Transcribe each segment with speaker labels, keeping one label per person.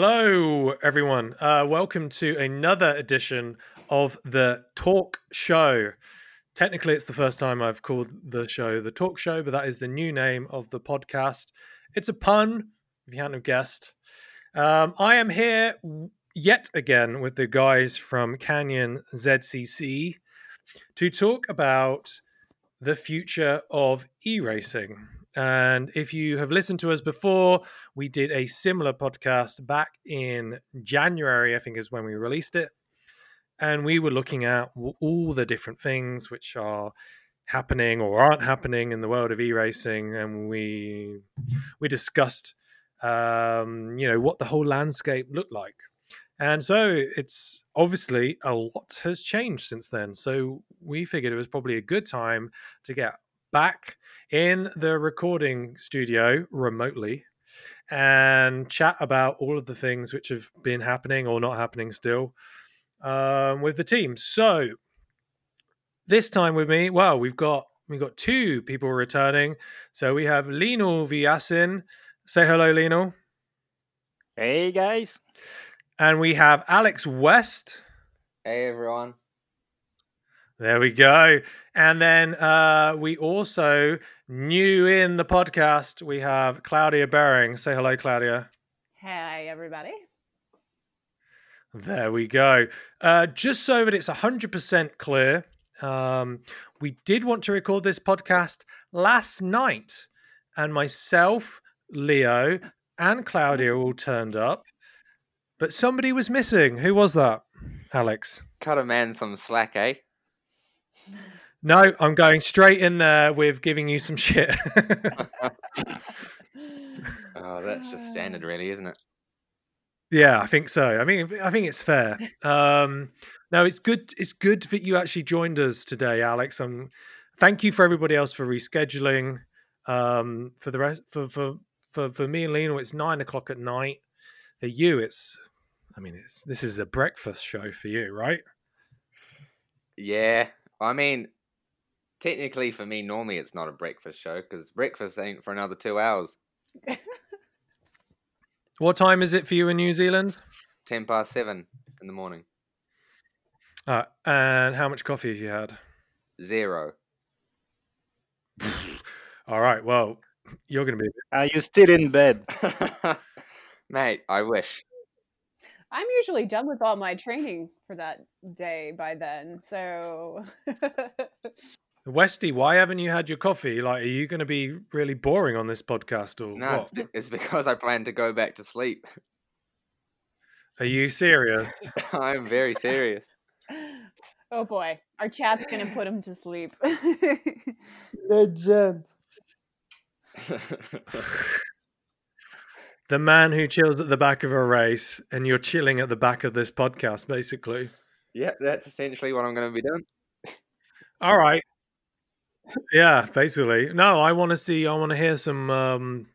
Speaker 1: Hello, everyone. Uh, welcome to another edition of the Talk Show. Technically, it's the first time I've called the show the Talk Show, but that is the new name of the podcast. It's a pun, if you hadn't guessed. Um, I am here yet again with the guys from Canyon ZCC to talk about the future of e racing. And if you have listened to us before, we did a similar podcast back in January, I think is when we released it. And we were looking at all the different things which are happening or aren't happening in the world of e-racing. And we we discussed um, you know what the whole landscape looked like. And so it's obviously a lot has changed since then. So we figured it was probably a good time to get back in the recording studio remotely and chat about all of the things which have been happening or not happening still um, with the team. So this time with me, well, we've got we've got two people returning. So we have Lino Vujasin. Say hello, Lino.
Speaker 2: Hey guys.
Speaker 1: And we have Alex West.
Speaker 3: Hey everyone.
Speaker 1: There we go. And then uh, we also new in the podcast, we have Claudia Behring. Say hello, Claudia.
Speaker 4: Hi, everybody.
Speaker 1: There we go. Uh, just so that it's 100% clear, um, we did want to record this podcast last night, and myself, Leo, and Claudia all turned up, but somebody was missing. Who was that, Alex?
Speaker 3: Cut a man some slack, eh?
Speaker 1: No, I'm going straight in there with giving you some shit.
Speaker 3: oh, that's just standard, really, isn't it?
Speaker 1: Yeah, I think so. I mean, I think it's fair. Um, no, it's good. It's good that you actually joined us today, Alex. Um, thank you for everybody else for rescheduling. Um, for the rest, for for for for me and Lena, it's nine o'clock at night. For you, it's. I mean, it's this is a breakfast show for you, right?
Speaker 3: Yeah, I mean, technically for me, normally it's not a breakfast show because breakfast ain't for another two hours.
Speaker 1: What time is it for you in New Zealand?
Speaker 3: Ten past seven in the morning.
Speaker 1: Uh, and how much coffee have you had?
Speaker 3: Zero.
Speaker 1: All right. Well, you're going to be.
Speaker 2: Are you still in bed?
Speaker 3: Mate, I wish.
Speaker 4: I'm usually done with all my training for that day by then. So
Speaker 1: Westy, why haven't you had your coffee? Like, are you going to be really boring on this podcast or
Speaker 3: No,
Speaker 1: what?
Speaker 3: it's, it's because I plan to go back to sleep.
Speaker 1: Are you serious?
Speaker 3: I'm very serious.
Speaker 4: Oh boy, our chat's gonna put him to sleep.
Speaker 2: Legend.
Speaker 1: The man who chills at the back of a race, and you're chilling at the back of this podcast, basically.
Speaker 3: yeah, that's essentially what I'm going to be doing.
Speaker 1: All right. Yeah, basically. No, I want to see. I want to hear some. Um,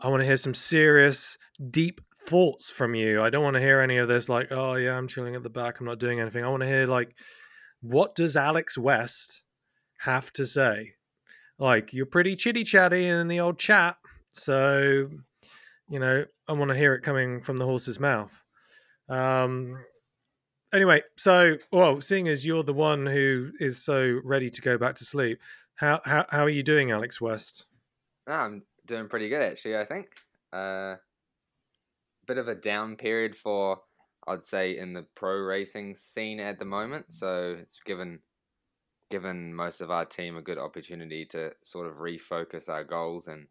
Speaker 1: I want to hear some serious, deep thoughts from you. I don't want to hear any of this like, oh yeah, I'm chilling at the back. I'm not doing anything. I want to hear like, what does Alex West have to say? Like, you're pretty chitty chatty in the old chat, so you know, I want to hear it coming from the horse's mouth. Um, anyway, so well, seeing as you're the one who is so ready to go back to sleep, how how how are you doing, Alex West?
Speaker 3: No, I'm doing pretty good actually. I think. Uh, bit of a down period for, I'd say, in the pro racing scene at the moment. So it's given given most of our team a good opportunity to sort of refocus our goals and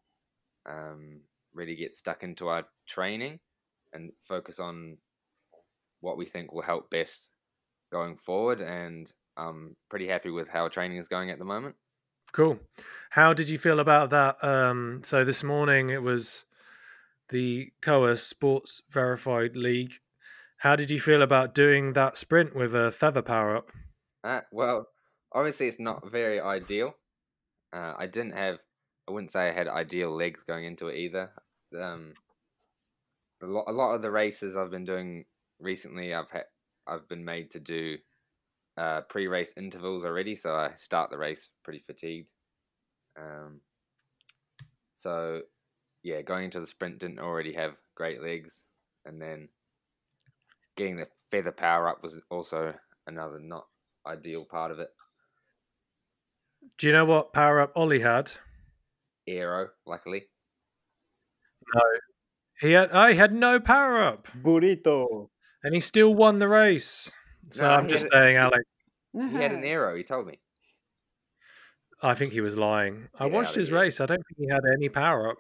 Speaker 3: um, really get stuck into our training and focus on what we think will help best going forward. And I'm pretty happy with how training is going at the moment.
Speaker 1: Cool. How did you feel about that? Um, so this morning it was the COA Sports Verified League. How did you feel about doing that sprint with a feather power up?
Speaker 3: Uh, well, obviously it's not very ideal. Uh, I didn't have, I wouldn't say I had ideal legs going into it either. Um, a lot, a lot of the races I've been doing recently, I've had, I've been made to do uh, pre-race intervals already, so I start the race pretty fatigued. Um, so yeah, going into the sprint didn't already have great legs, and then getting the feather power up was also another not ideal part of it.
Speaker 1: Do you know what power up Ollie had?
Speaker 3: Aero, luckily.
Speaker 1: No. He had I had no power up.
Speaker 2: Burrito.
Speaker 1: And he still won the race. So
Speaker 3: No,
Speaker 1: I'm just
Speaker 3: had-
Speaker 1: saying, Alex.
Speaker 3: He had an arrow. He told me.
Speaker 1: I think he was lying. I
Speaker 3: Get
Speaker 1: watched his
Speaker 3: here.
Speaker 1: race. I don't think he had any power up.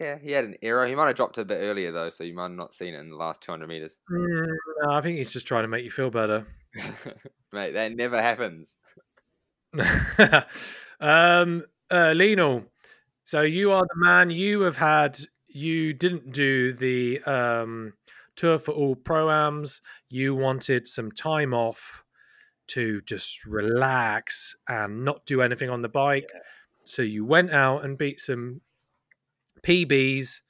Speaker 3: Yeah, he had an arrow. He might have dropped it a bit earlier though, so you might have not seen it in the last 200 meters.
Speaker 1: Mm, no, I think he's just trying to make you feel better.
Speaker 3: Mate, that never happens.
Speaker 1: um, uh, Lionel, so you are the man. You have had. You didn't do the um, tour for all proams. You wanted some time off to just relax and not do anything on the bike. So you went out and beat some PBs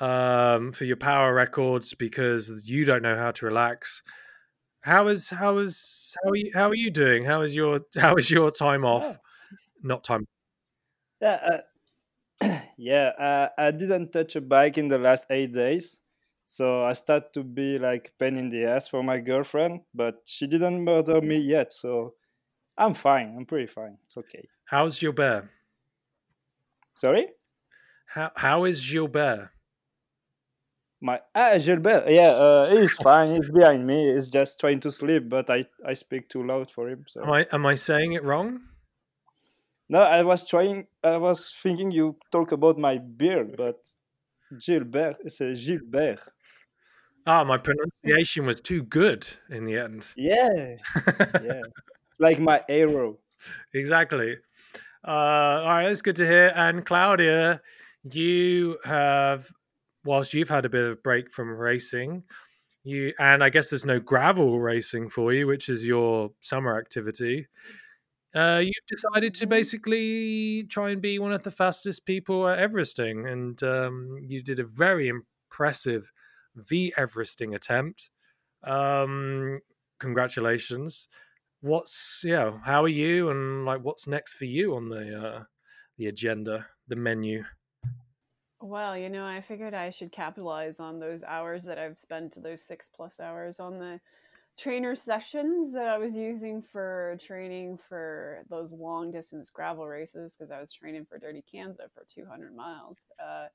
Speaker 1: um, for your power records because you don't know how to relax. How is how is how are you how are you doing? How is your how is your time off?
Speaker 2: Oh.
Speaker 1: Not time.
Speaker 2: Yeah, uh, yeah. Uh, I didn't touch a bike in the last eight days, so I start to be like pain in the ass for my girlfriend. But she didn't murder me yet, so I'm fine. I'm pretty fine. It's okay.
Speaker 1: How's Gilbert?
Speaker 2: Sorry,
Speaker 1: How how is Gilbert?
Speaker 2: my ah Gilbert. Yeah, uh, he's fine. He's behind me. He's just trying to sleep, but I I speak too loud for him. So
Speaker 1: Am I am I saying it wrong?
Speaker 2: No, I was trying. I was thinking you talk about my beard, but Gilbert. It's a Gilbert.
Speaker 1: Ah, my pronunciation was too good in the end.
Speaker 2: Yeah, yeah. It's like my arrow.
Speaker 1: exactly. Uh, all right, that's good to hear. And Claudia, you have, whilst you've had a bit of a break from racing, you and I guess there's no gravel racing for you, which is your summer activity. Uh, you've decided to basically try and be one of the fastest people at Everesting, and um, you did a very impressive V Everesting attempt. Um, congratulations. What's yeah how are you and like what's next for you on the uh the agenda the menu?
Speaker 4: Well, you know, I figured I should capitalize on those hours that I've spent, those six plus hours on the trainer sessions that I was using for training for those long distance gravel races because I was training for Dirty Kansas for 200 miles, uh,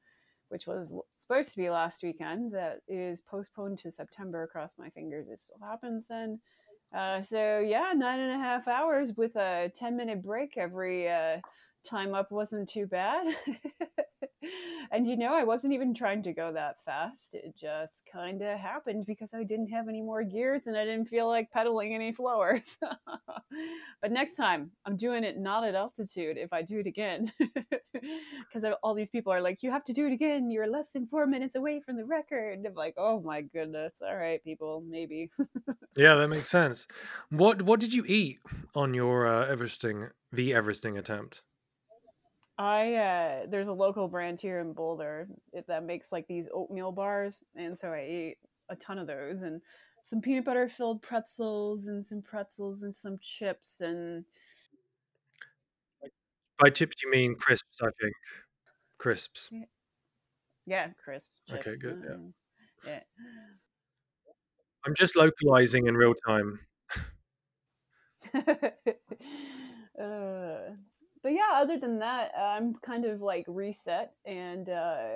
Speaker 4: which was supposed to be last weekend. That is postponed to September. Cross my fingers it still happens then. Uh, so yeah, nine and a half hours with a 10 minute break every uh, time up wasn't too bad. and you know, I wasn't even trying to go that fast. It just kind of happened because I didn't have any more gears and I didn't feel like pedaling any slower. but next time, I'm doing it not at altitude if I do it again. Because all these people are like, you have to do it again. You're less than four minutes away from the record. I'm like, oh my goodness. All right, people, maybe.
Speaker 1: yeah that makes sense what what did you eat on your uh everesting the everesting attempt
Speaker 4: I uh there's a local brand here in Boulder that makes like these oatmeal bars, and so I ate a ton of those and some peanut butter filled pretzels and some pretzels and some chips and
Speaker 1: by chips you mean crisps i think crisps
Speaker 4: yeah, crisps. chips.
Speaker 1: Okay, good, yeah.
Speaker 4: um, yeah.
Speaker 1: i'm just localizing in real time
Speaker 4: uh, but yeah, other than that, I'm kind of like reset and uh,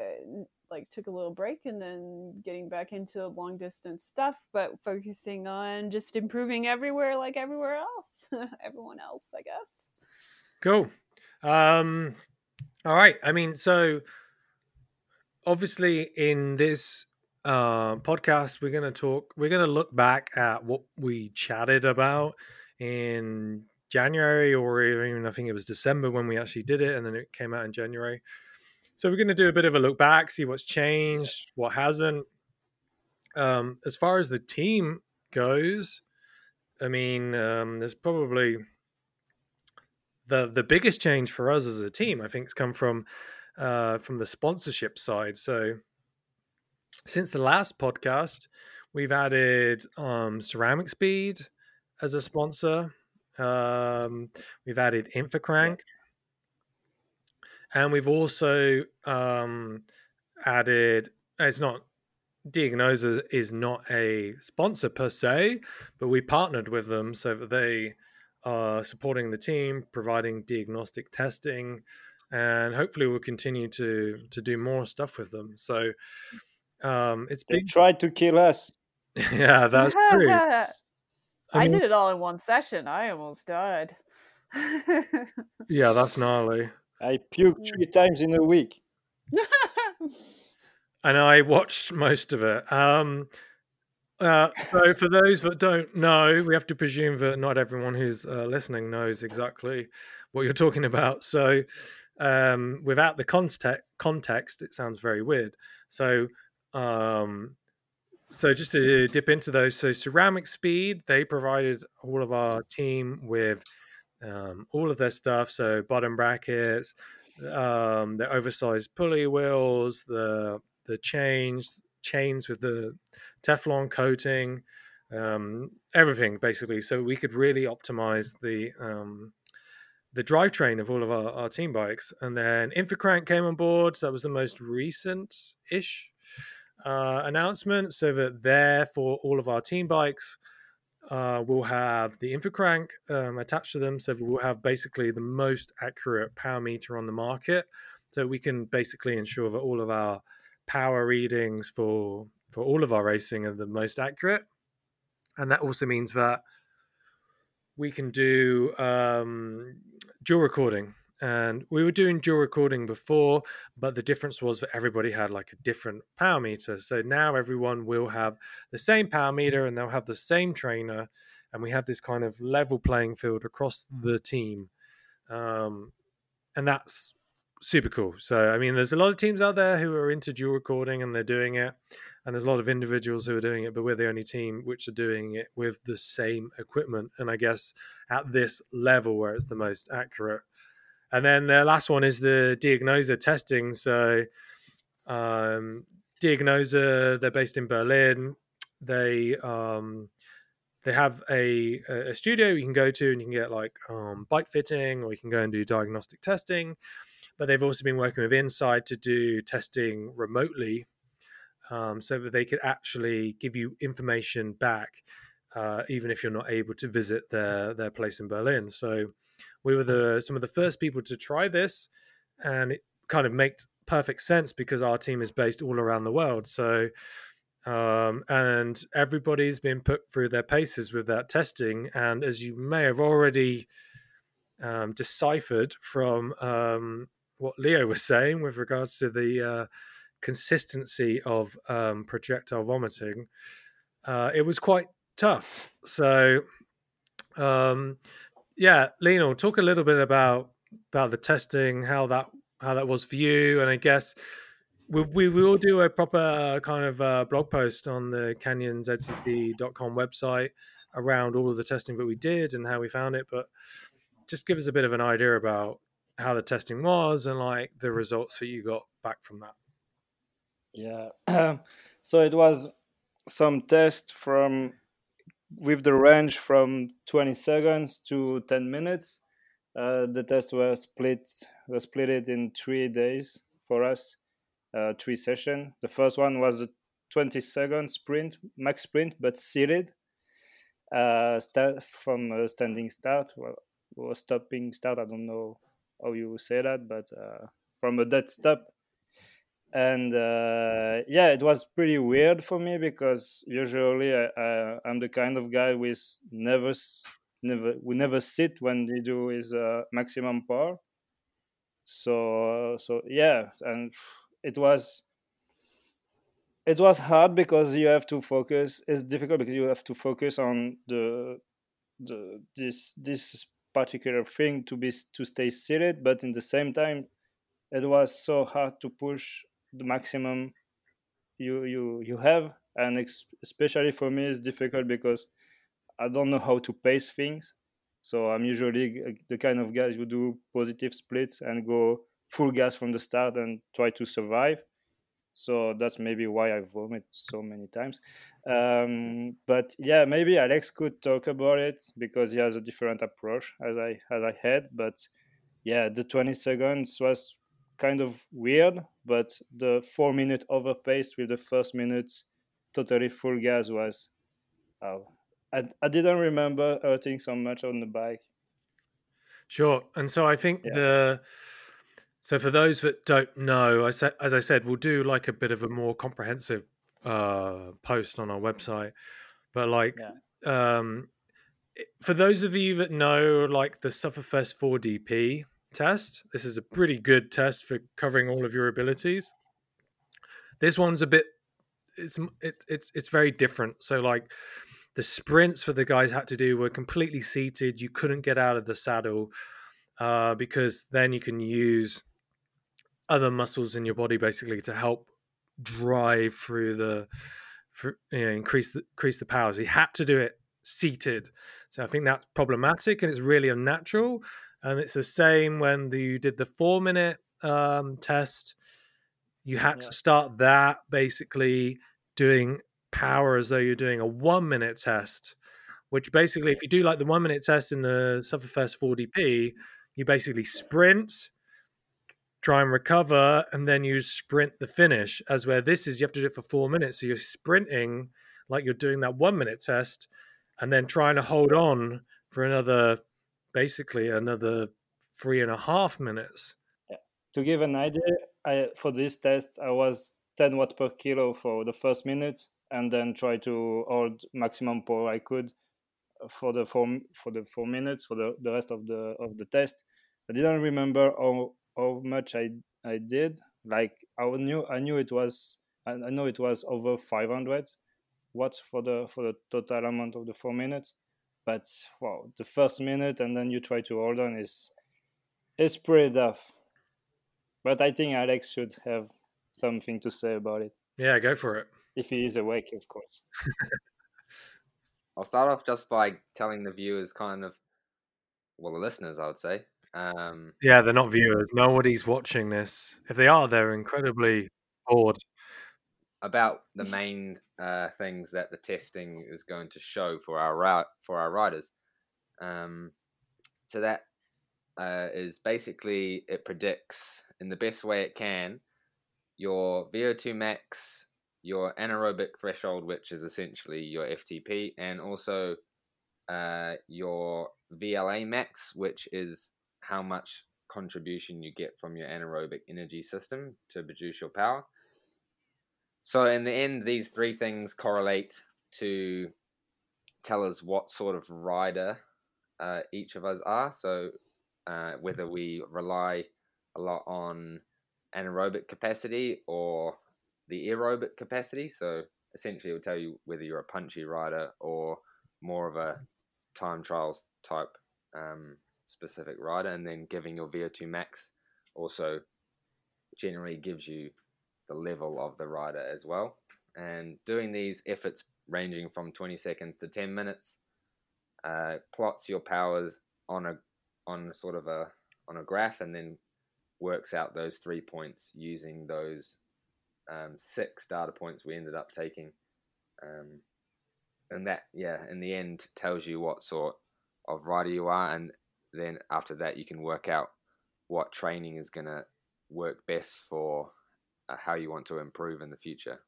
Speaker 4: like took a little break and then getting back into long distance stuff, but focusing on just improving everywhere like everywhere else, everyone else, I guess.
Speaker 1: Cool. Um, all right. I mean, so obviously in this uh, podcast, we're going to talk, we're going to look back at what we chatted about in January or even I think it was December when we actually did it, and then it came out in January. So we're going to do a bit of a look back, see what's changed, what hasn't. Um, as far as the team goes, I mean, um, there's probably the the biggest change for us as a team. I think has come from uh, from the sponsorship side. So since the last podcast, we've added um, Ceramic Speed as a sponsor. Um, we've added Infocrank, and we've also um, added. It's not Diagnosa is not a sponsor per se, but we partnered with them so that they are supporting the team, providing diagnostic testing, and hopefully we'll continue to to do more stuff with them. So um, it's
Speaker 2: They
Speaker 1: been
Speaker 2: tried to kill us.
Speaker 1: yeah, that's true.
Speaker 4: I,
Speaker 1: I mean-
Speaker 4: did it all in one session. I almost died.
Speaker 1: Yeah, that's gnarly.
Speaker 2: I puked three times in a week.
Speaker 1: and I watched most of it. Um, uh, so, for those that don't know, we have to presume that not everyone who's uh, listening knows exactly what you're talking about. So, um, without the context, context, it sounds very weird. So, um, so just to dip into those, so Ceramic Speed, they provided all of our team with um, all of their stuff. So bottom brackets, um, the oversized pulley wheels, the the chains, chains with the Teflon coating, um, everything basically. So we could really optimize the um, the drivetrain of all of our, our team bikes. And then Infocrank came on board. So that was the most recent ish uh, announcement. So that there for all of our team bikes, uh, we'll have the Infocrank um, attached to them. So we'll have basically the most accurate power meter on the market. So we can basically ensure that all of our power readings for for all of our racing are the most accurate. And that also means that we can do um, dual recording. And we were doing dual recording before, but the difference was that everybody had like a different power meter. So now everyone will have the same power meter and they'll have the same trainer. And we have this kind of level playing field across the team. Um, and that's super cool. So, I mean, there's a lot of teams out there who are into dual recording and they're doing it. And there's a lot of individuals who are doing it, but we're the only team which are doing it with the same equipment. And I guess at this level where it's the most accurate. And then the last one is the Diagnosa testing. So, um, they're based in Berlin. They um, they have a, a studio you can go to and you can get like um, bike fitting or you can go and do diagnostic testing. But they've also been working with INSCYD to do testing remotely um, so that they could actually give you information back, uh, even if you're not able to visit their their place in Berlin. So we were the some of the first people to try this, and it kind of made perfect sense because our team is based all around the world. So um, and everybody's been put through their paces with that testing. And as you may have already um, deciphered from um, what Leo was saying with regards to the uh, consistency of um, projectile vomiting, uh, it was quite tough. So, um, yeah, Lino, talk a little bit about about the testing, how that how that was for you, and I guess we, we will do a proper uh, kind of uh, blog post on the canyonzcc.com website around all of the testing that we did and how we found it. But just give us a bit of an idea about how the testing was and like the results that you got back from that.
Speaker 2: Yeah. so it was some test from with the range from 20 seconds to 10 minutes. Uh, the test was split was split it in three days for us, uh, three session. The first one was a 20 second sprint, max sprint, but seated. Uh, start from a standing start, well, or stopping start. I don't know how you say that, but uh, from a dead stop and uh, yeah it was pretty weird for me because usually I, i'm the kind of guy with never s- never we never sit when they do his uh, maximum power so so yeah and it was it was hard because you have to focus it's difficult because you have to focus on the the this this particular thing to be to stay seated but in the same time it was so hard to push the maximum you you you have. And especially for me it's difficult because i don't know how to pace things. So i'm usually the kind of guy who do positive splits and go full gas from the start and try to survive. So that's maybe why i vomit so many times. Um, but yeah maybe alex could talk about it because he has a different approach as i as i had. But yeah the 20 seconds was kind of weird, but the four minute overpace with the first minute totally full gas was. Oh, I I didn't remember hurting so much on the bike.
Speaker 1: Sure. And so I think
Speaker 2: Yeah.
Speaker 1: the so for those that don't know, I said as I said, we'll do like a bit of a more comprehensive uh post on our website. But like um for those of you that know like the Sufferfest 4DP test, this is a pretty good test for covering all of your abilities. This one's a bit it's it's it's it's very different. So like the sprints for the guys had to do were completely seated. You couldn't get out of the saddle uh, because then you can use other muscles in your body basically to help drive through the for, you know, increase the increase the powers. He had to do it seated, so I think that's problematic and it's really unnatural. And it's the same when the, you did the four minute um, test. You had
Speaker 2: Yeah.
Speaker 1: to start that basically doing power as though you're doing a one minute test, which basically, if you do like the one minute test in the Sufferfest 4DP, you basically sprint, try and recover, and then you sprint the finish. As where this is, you have to do it for four minutes. So you're sprinting like you're doing that one minute test, and then trying to hold on for another, basically another three and a half minutes.
Speaker 2: To give an idea, I for this test I was 10 watt per kilo for the first minute, and then try to hold maximum power I could for the four for the four minutes for the, the rest of the of the test. I didn't remember how how much I I did. Like I knew I knew it was I I know it was over 500 watts for the for the total amount of the four minutes. But wow, the first minute and then you try to hold on is is pretty tough. But I think Alex should have something to say about it
Speaker 1: Yeah, go for it.
Speaker 2: if he is awake, of course.
Speaker 3: I'll start off just by telling the viewers kind of, well, the listeners, I would say. Um,
Speaker 1: Yeah, they're not viewers. Nobody's watching this. If they are, they're incredibly bored.
Speaker 3: about the main uh, things that the testing is going to show for our for our riders. Um, so that uh, is basically it predicts in the best way it can your VO2 max, your anaerobic threshold, which is essentially your FTP, and also uh, your VLA max, which is how much contribution you get from your anaerobic energy system to produce your power. So in the end, these three things correlate to tell us what sort of rider uh, each of us are. So uh, whether we rely a lot on anaerobic capacity or the aerobic capacity. So essentially, it will tell you whether you're a punchy rider or more of a time trials type um, specific rider, and then giving your VO2 max also generally gives you the level of the rider as well. And doing these efforts ranging from 20 seconds to 10 minutes uh, plots your powers on a on sort of a on a graph and then works out those three points using those um, six data points we ended up taking. Um, and that, yeah, in the end tells you what sort of rider you are. And then after that, you can work out what training is going to work best for Uh, how you want to improve in the future.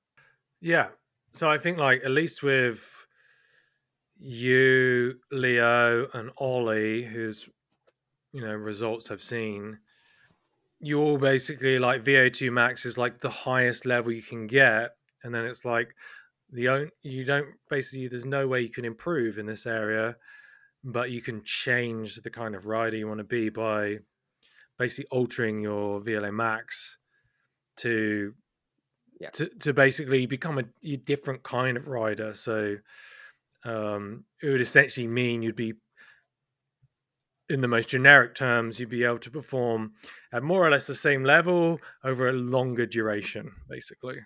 Speaker 1: Yeah. So I think like at least with you, Leo, and Ollie, whose you know results I've seen, you all basically like VO2 max is like the highest level you can get, and then it's like the own you don't basically there's no way you can improve in this area, but you can change the kind of rider you want to be by basically altering your VLA max to
Speaker 3: Yeah.
Speaker 1: to to basically become a, a different kind of rider. So um, it would essentially mean you'd be in the most generic terms, you'd be able to perform at more or less the same level over a longer duration, basically.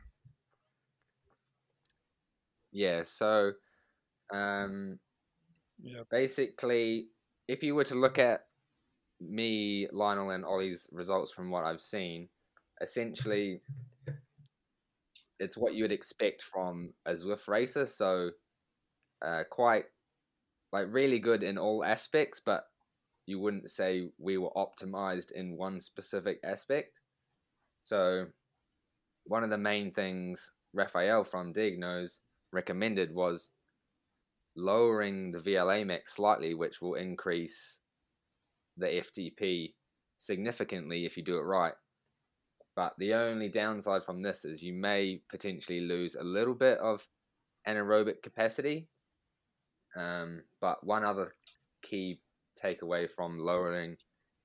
Speaker 3: Yeah, so um,
Speaker 2: Yeah.
Speaker 3: basically, if you were to look at me, Lionel, and Ollie's results from what I've seen, essentially, it's what you would expect from a Zwift racer. So, uh, quite like really good in all aspects, but you wouldn't say we were optimized in one specific aspect. So, one of the main things Raphael from Diagnosa recommended was lowering the VLA max slightly, which will increase the FTP significantly if you do it right. But the only downside from this is you may potentially lose a little bit of anaerobic capacity. Um, but one other key takeaway from lowering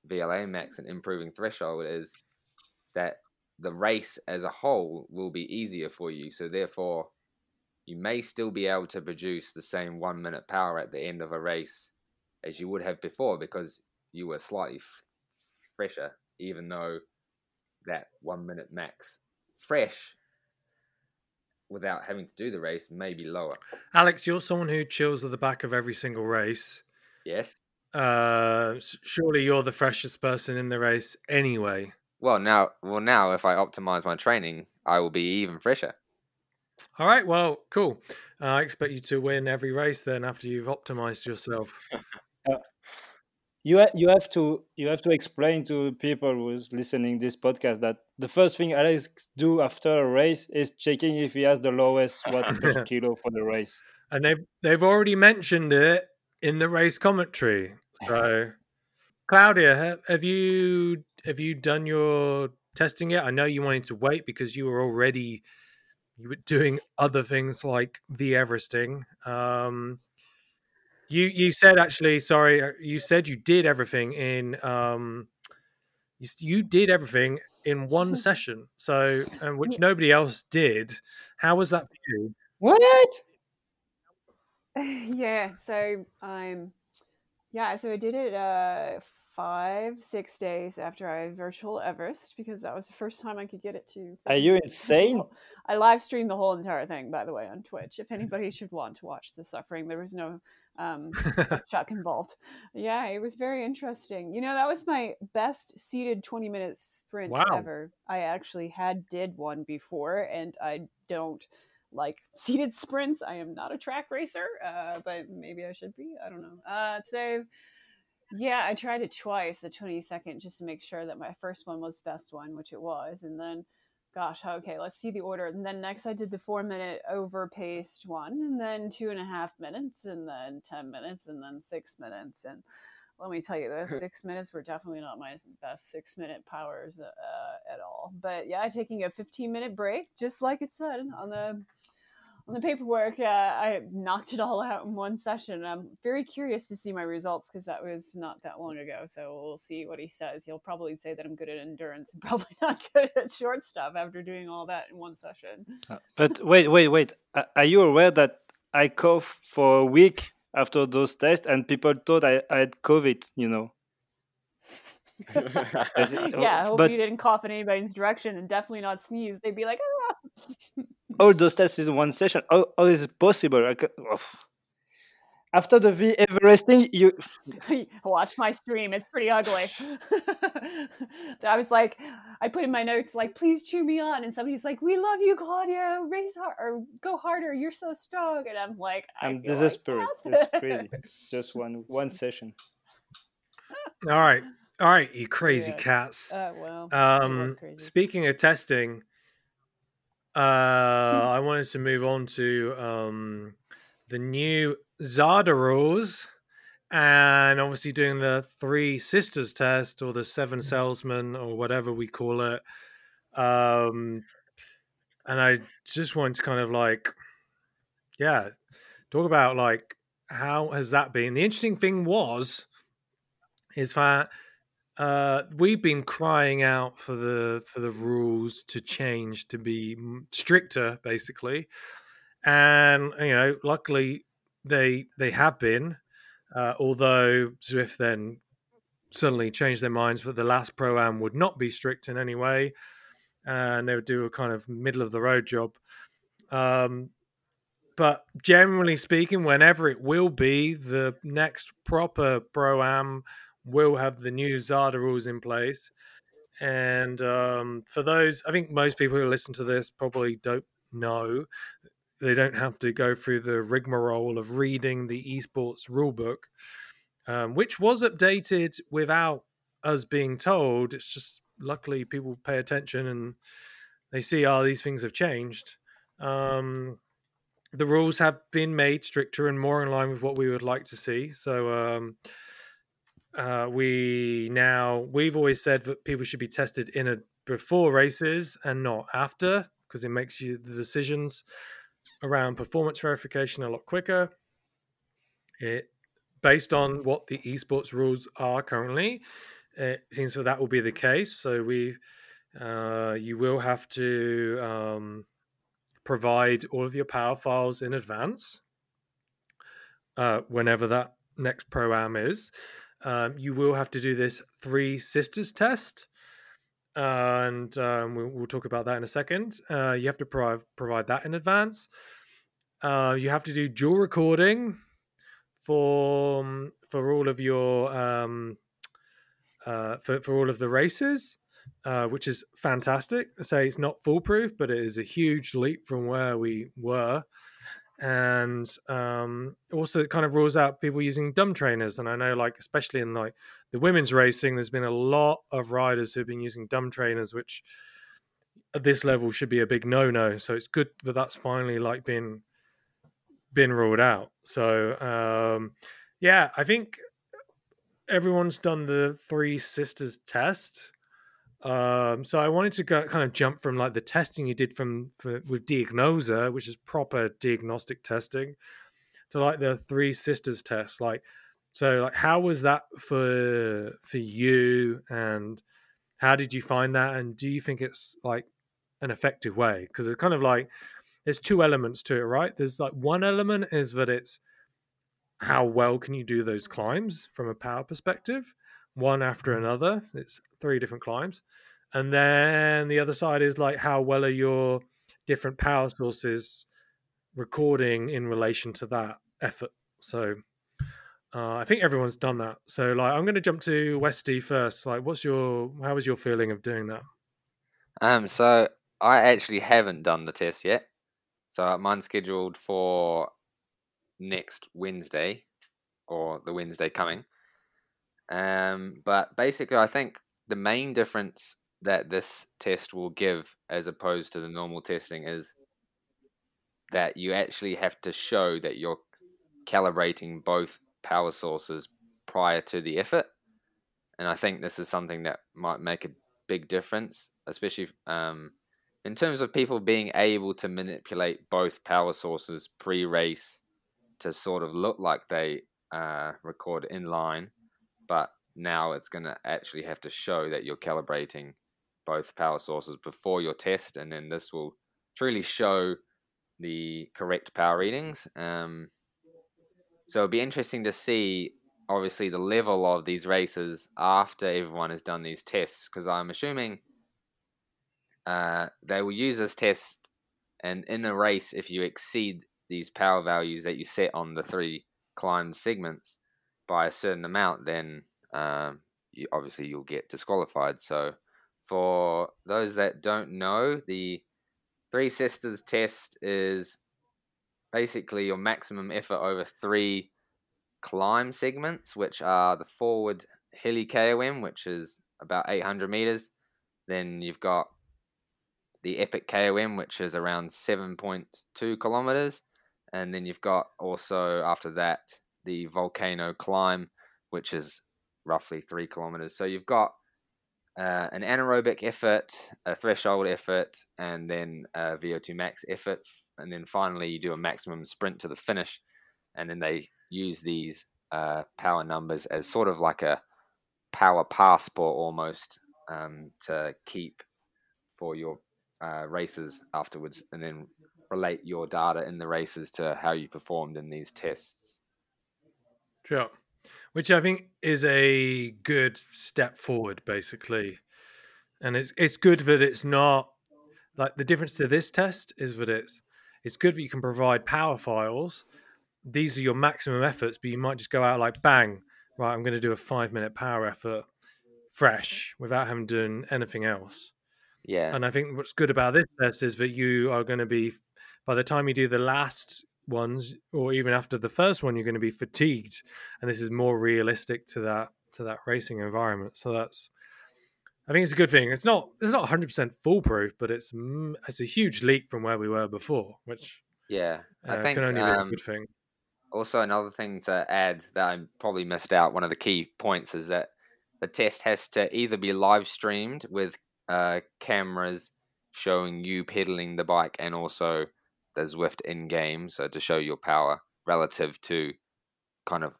Speaker 3: VLA max and improving threshold is that the race as a whole will be easier for you. So therefore, you may still be able to produce the same one minute power at the end of a race as you would have before because you were slightly f- fresher, even though that one minute max fresh without having to do the race may be lower.
Speaker 1: Alex, you're someone who chills at the back of every single race.
Speaker 3: Yes.
Speaker 1: Uh, surely you're the freshest person in the race anyway.
Speaker 3: Well, now, well, now if I optimize my training, I will be even fresher.
Speaker 1: All right, well, cool. Uh, I expect you to win every race then after you've optimized yourself.
Speaker 2: Uh, you ha- you have to you have to explain to people who's listening this podcast that the first thing Alex do after a race is checking if he has the lowest watt per kilo for the race.
Speaker 1: And they've they've already mentioned it in the race commentary. So, Claudia, have, have you have you done your testing yet? I know you wanted to wait because you were already you were doing other things like the Everesting. Um, you you said actually, sorry, uh, you said you did everything in um, you you did everything in one session. So, and which nobody else did. How was that for you?
Speaker 2: What?
Speaker 4: yeah, so I'm yeah, so I did it uh five, six days after I virtual Everest because that was the first time I could get it to.
Speaker 2: Are you insane?
Speaker 4: I live streamed the whole entire thing, by the way, on Twitch. If anybody should want to watch the suffering, there was no um, Chuck involved. Yeah, it was very interesting. You know, that was my best seated 20 minute sprint
Speaker 1: Wow.
Speaker 4: ever. I actually had did one before, and I don't like seated sprints. I am not a track racer, uh, but maybe I should be. I don't know. Uh, so yeah, I tried it twice, the 20 second, just to make sure that my first one was the best one, which it was. And then, gosh, okay, let's see the order. And then next I did the four minute overpaced one, and then two and a half minutes, and then 10 minutes, and then six minutes. And let me tell you, those six minutes were definitely not my best six minute powers uh, at all. But yeah, taking a 15 minute break, just like it said on the on the paperwork, uh, I knocked it all out in one session. I'm very curious to see my results because that was not that long ago. So we'll see what he says. He'll probably say that I'm good at endurance and probably not good at short stuff after doing all that in one session.
Speaker 2: Uh, But wait, wait, wait. A- Are you aware that I coughed for a week after those tests and people thought I, I had COVID, you know?
Speaker 4: Yeah, I hope
Speaker 2: but
Speaker 4: you didn't cough in anybody's direction and definitely not sneeze. They'd be like, ah.
Speaker 2: All those tests in one session. How, how is it possible? I ca- oh. After the V Everesting, you
Speaker 4: watch my stream. It's pretty ugly. I was like, I put in my notes like, please cheer me on, and somebody's like, we love you, Claudia. Raise hard or go harder. You're so strong. And I'm like, I
Speaker 2: I'm
Speaker 4: feel like
Speaker 2: desperate.
Speaker 4: that.
Speaker 2: It's crazy. Just one one session.
Speaker 1: All right, all right, you crazy
Speaker 4: Yeah.
Speaker 1: cats.
Speaker 4: Uh, well,
Speaker 1: Um,
Speaker 4: crazy.
Speaker 1: speaking of testing, uh, I wanted to move on to um, the new Zada rules, and obviously doing the three sisters test or the seven salesmen or whatever we call it. Um, and I just wanted to kind of like, yeah, talk about like how has that been. The interesting thing was, is that uh, we've been crying out for the for the rules to change to be stricter, basically, and you know, luckily they they have been. Uh, although Zwift then suddenly changed their minds that the last pro am would not be strict in any way, and they would do a kind of middle of the road job. Um, but generally speaking, whenever it will be, the next proper pro am will have the new Zada rules in place. And um, for those, I think most people who listen to this probably don't know. They don't have to go through the rigmarole of reading the esports rulebook, um, which was updated without us being told. It's just luckily people pay attention and they see, oh, these things have changed. Um, the rules have been made stricter and more in line with what we would like to see. So um, uh, we now we've always said that people should be tested in a before races and not after because it makes you the decisions around performance verification a lot quicker. It based on what the esports rules are currently, it seems that that will be the case. So we, uh, you will have to um, provide all of your power files in advance uh, whenever that next pro am is. Um, you will have to do this three sisters test, and um, we'll, we'll, talk about that in a second. Uh, you have to provide provide that in advance. Uh, you have to do dual recording for um, for all of your um, uh, for for all of the races, uh, which is fantastic. I say it's not foolproof, but it is a huge leap from where we were. And um, also, it kind of rules out people using dumb trainers. And I know, like especially in like the women's racing, there's been a lot of riders who've been using dumb trainers, which at this level should be a big no-no. So it's good that that's finally like been been ruled out. So um, yeah, I think everyone's done the three sisters test. Um, so I wanted to go, kind of jump from like the testing you did from for, with Diagnosa, which is proper diagnostic testing, to like the three sisters test. Like, so like, how was that for for you, and how did you find that, and do you think it's like an effective way? Because it's kind of like there's two elements to it, right? There's like one element is that it's how well can you do those climbs from a power perspective, one after another. It's three different climbs. And then the other side is like how well are your different power sources recording in relation to that effort. So uh, I think everyone's done that. So like I'm going to jump to Westy first. Like, what's your how was your feeling of doing that?
Speaker 3: Um, so I actually haven't done the test yet. So mine's scheduled for next Wednesday or the Wednesday coming. Um, but basically, I think the main difference that this test will give, as opposed to the normal testing, is that you actually have to show that you're calibrating both power sources prior to the effort. And I think this is something that might make a big difference, especially um, in terms of people being able to manipulate both power sources pre-race to sort of look like they uh, record in line, but now it's going to actually have to show that you're calibrating both power sources before your test, and then this will truly show the correct power readings. Um, so it'll be interesting to see, obviously, the level of these races after everyone has done these tests, because I'm assuming uh, they will use this test, and in a race, if you exceed these power values that you set on the three climb segments by a certain amount, then um, you, obviously you'll get disqualified. So, for those that don't know, the Three Sisters test is basically your maximum effort over three climb segments, which are the forward hilly KOM, which is about 800 meters. Then you've got the Epic KOM, which is around 7.2 kilometers. And then you've got also after that the Volcano Climb, which is roughly three kilometers. So you've got uh, an anaerobic effort, a threshold effort, and then a VO2 max effort. And then finally, you do a maximum sprint to the finish. And then they use these uh, power numbers as sort of like a power passport almost um, to keep for your uh, races afterwards, and then relate your data in the races to how you performed in these tests.
Speaker 1: Sure. Which I think is a good step forward, basically. And it's it's good that it's not like the difference to this test is that it's it's good that you can provide power files. These are your maximum efforts, but you might just go out like bang, right, I'm going to do a five minute power effort fresh without having done anything else.
Speaker 3: Yeah.
Speaker 1: And I think what's good about this test is that you are going to be, by the time you do the last ones, or even after the first one, you're going to be fatigued, and this is more realistic to that to that racing environment. So that's, I think it's a good thing. It's not it's not 100 percent foolproof, but it's it's a huge leap from where we were before. Which
Speaker 3: Yeah, I
Speaker 1: uh,
Speaker 3: think
Speaker 1: can only be
Speaker 3: um,
Speaker 1: a good thing.
Speaker 3: also another thing to add that I probably missed out. One of the key points is that the test has to either be live streamed with uh, cameras showing you pedaling the bike and also the Zwift in game, so to show your power relative to kind of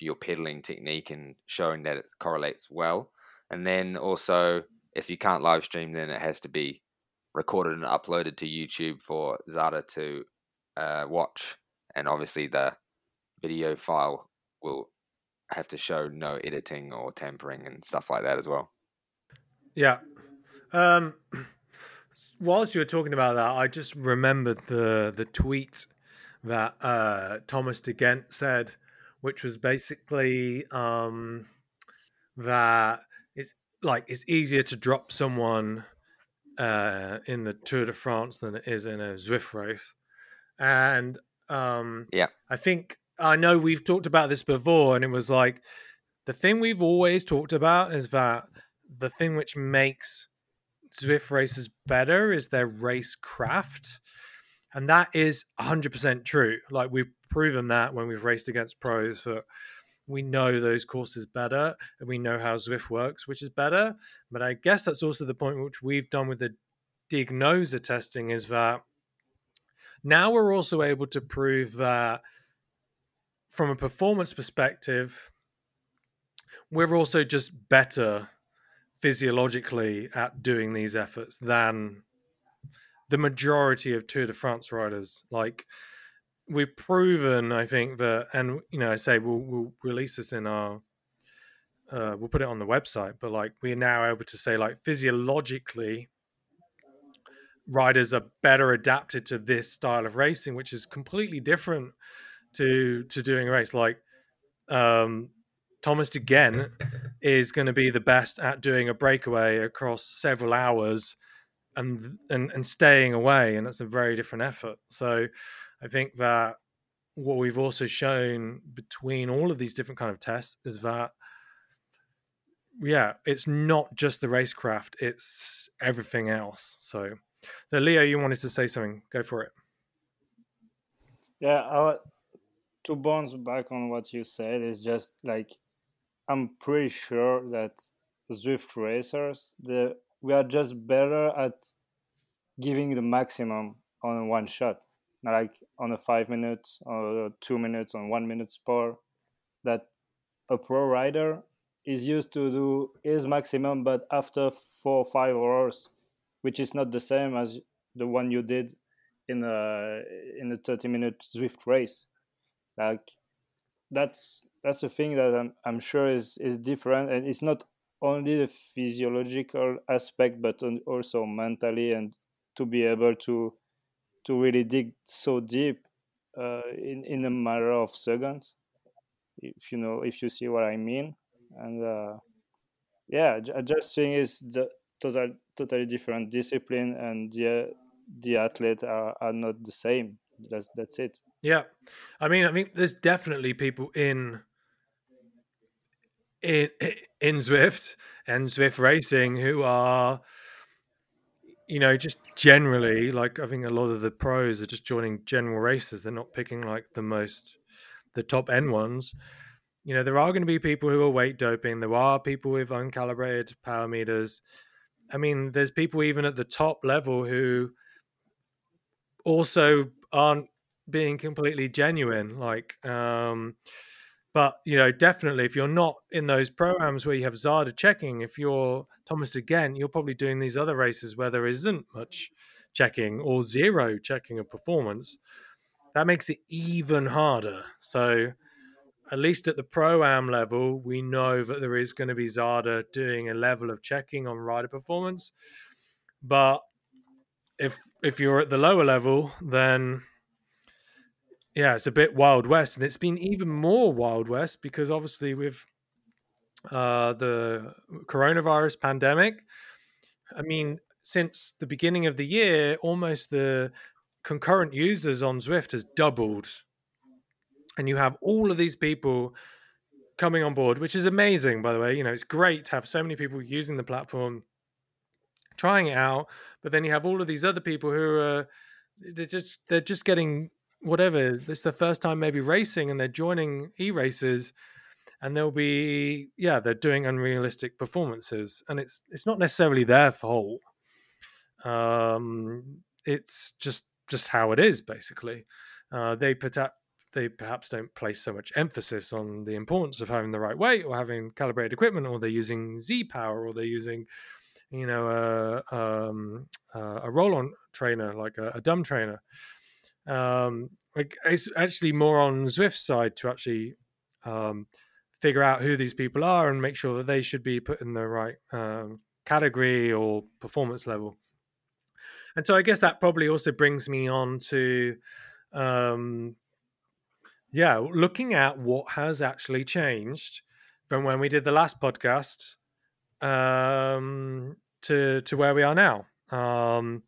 Speaker 3: your pedaling technique and showing that it correlates well. And then also, if you can't live stream, then it has to be recorded and uploaded to YouTube for ZADA to uh, watch. And obviously, the video file will have to show no editing or tampering and stuff like that as well.
Speaker 1: Yeah. Um, whilst you were talking about that, I just remembered the the tweet that uh, Thomas De Gendt said, which was basically um, that it's like it's easier to drop someone uh, in the Tour de France than it is in a Zwift race, and um,
Speaker 3: Yeah.
Speaker 1: I think I know we've talked about this before, and it was like the thing we've always talked about is that the thing which makes Zwift races better is their race craft. And that is 100% true. Like we've proven that when we've raced against pros that we know those courses better and we know how Zwift works, which is better. But I guess that's also the point which we've done with the Diagnosa testing is that now we're also able to prove that from a performance perspective, we're also just better physiologically at doing these efforts than the majority of Tour de France riders. Like we've proven, I think that, and you know, I say we'll, we'll release this in our, uh, we'll put it on the website, but like we're now able to say, like physiologically, riders are better adapted to this style of racing, which is completely different to to doing a race. Like um, Thomas Ghent is going to be the best at doing a breakaway across several hours and and and staying away, and that's a very different effort. So I think that what we've also shown between all of these different kind of tests is that yeah, it's not just the racecraft; it's everything else. So, so Leo, you wanted to say something? Go for it.
Speaker 2: Yeah, I, to bounce back on what you said is just like I'm pretty sure that Zwift racers, the we are just better at giving the maximum on one shot, Not like on a five minutes or two minutes on one minute sport. That a pro rider is used to do his maximum, but after four or five hours, which is not the same as the one you did in a in a 30 minute Zwift race. Like that's that's a thing that I'm, I'm sure is is different, and it's not only the physiological aspect, but also mentally, and to be able to to really dig so deep uh, in in a matter of seconds, if you know if you see what I mean, and uh, yeah, I just the total totally different discipline, and the the athletes are, are not the same. That's that's it.
Speaker 1: Yeah, I mean, I think there's definitely people in in in Zwift and Zwift racing who are, you know, just generally like I think a lot of the pros are just joining general races. They're not picking like the most the top end ones. You know, there are going to be people who are weight doping. There are people with uncalibrated power meters. I mean, there's people even at the top level who also aren't being completely genuine. Like, um, but you know, definitely, if you're not in those programs where you have ZADA checking, if you're Thomas De Gendt, you're probably doing these other races where there isn't much checking or zero checking of performance. That makes it even harder. So, at least at the pro am level, we know that there is going to be ZADA doing a level of checking on rider performance. But if if you're at the lower level, then yeah, it's a bit wild west, and it's been even more wild west because obviously with uh, the coronavirus pandemic, I mean, since the beginning of the year, almost the concurrent users on Zwift has doubled, and you have all of these people coming on board, which is amazing. By the way, you know, it's great to have so many people using the platform, trying it out, but then you have all of these other people who are they're just they're just getting whatever. It's the first time maybe racing, and they're joining e races, and they'll be yeah they're doing unrealistic performances, and it's it's not necessarily their fault. Um, it's just just how it is basically. Uh, they put up they perhaps don't place so much emphasis on the importance of having the right weight or having calibrated equipment, or they're using Z power, or they're using, you know, a um, a roll-on trainer like a, a dumb trainer. Um, like it's actually more on Zwift's side to actually um, figure out who these people are and make sure that they should be put in the right um, category or performance level. And so I guess that probably also brings me on to um, yeah, looking at what has actually changed from when we did the last podcast um, to to where we are now, um,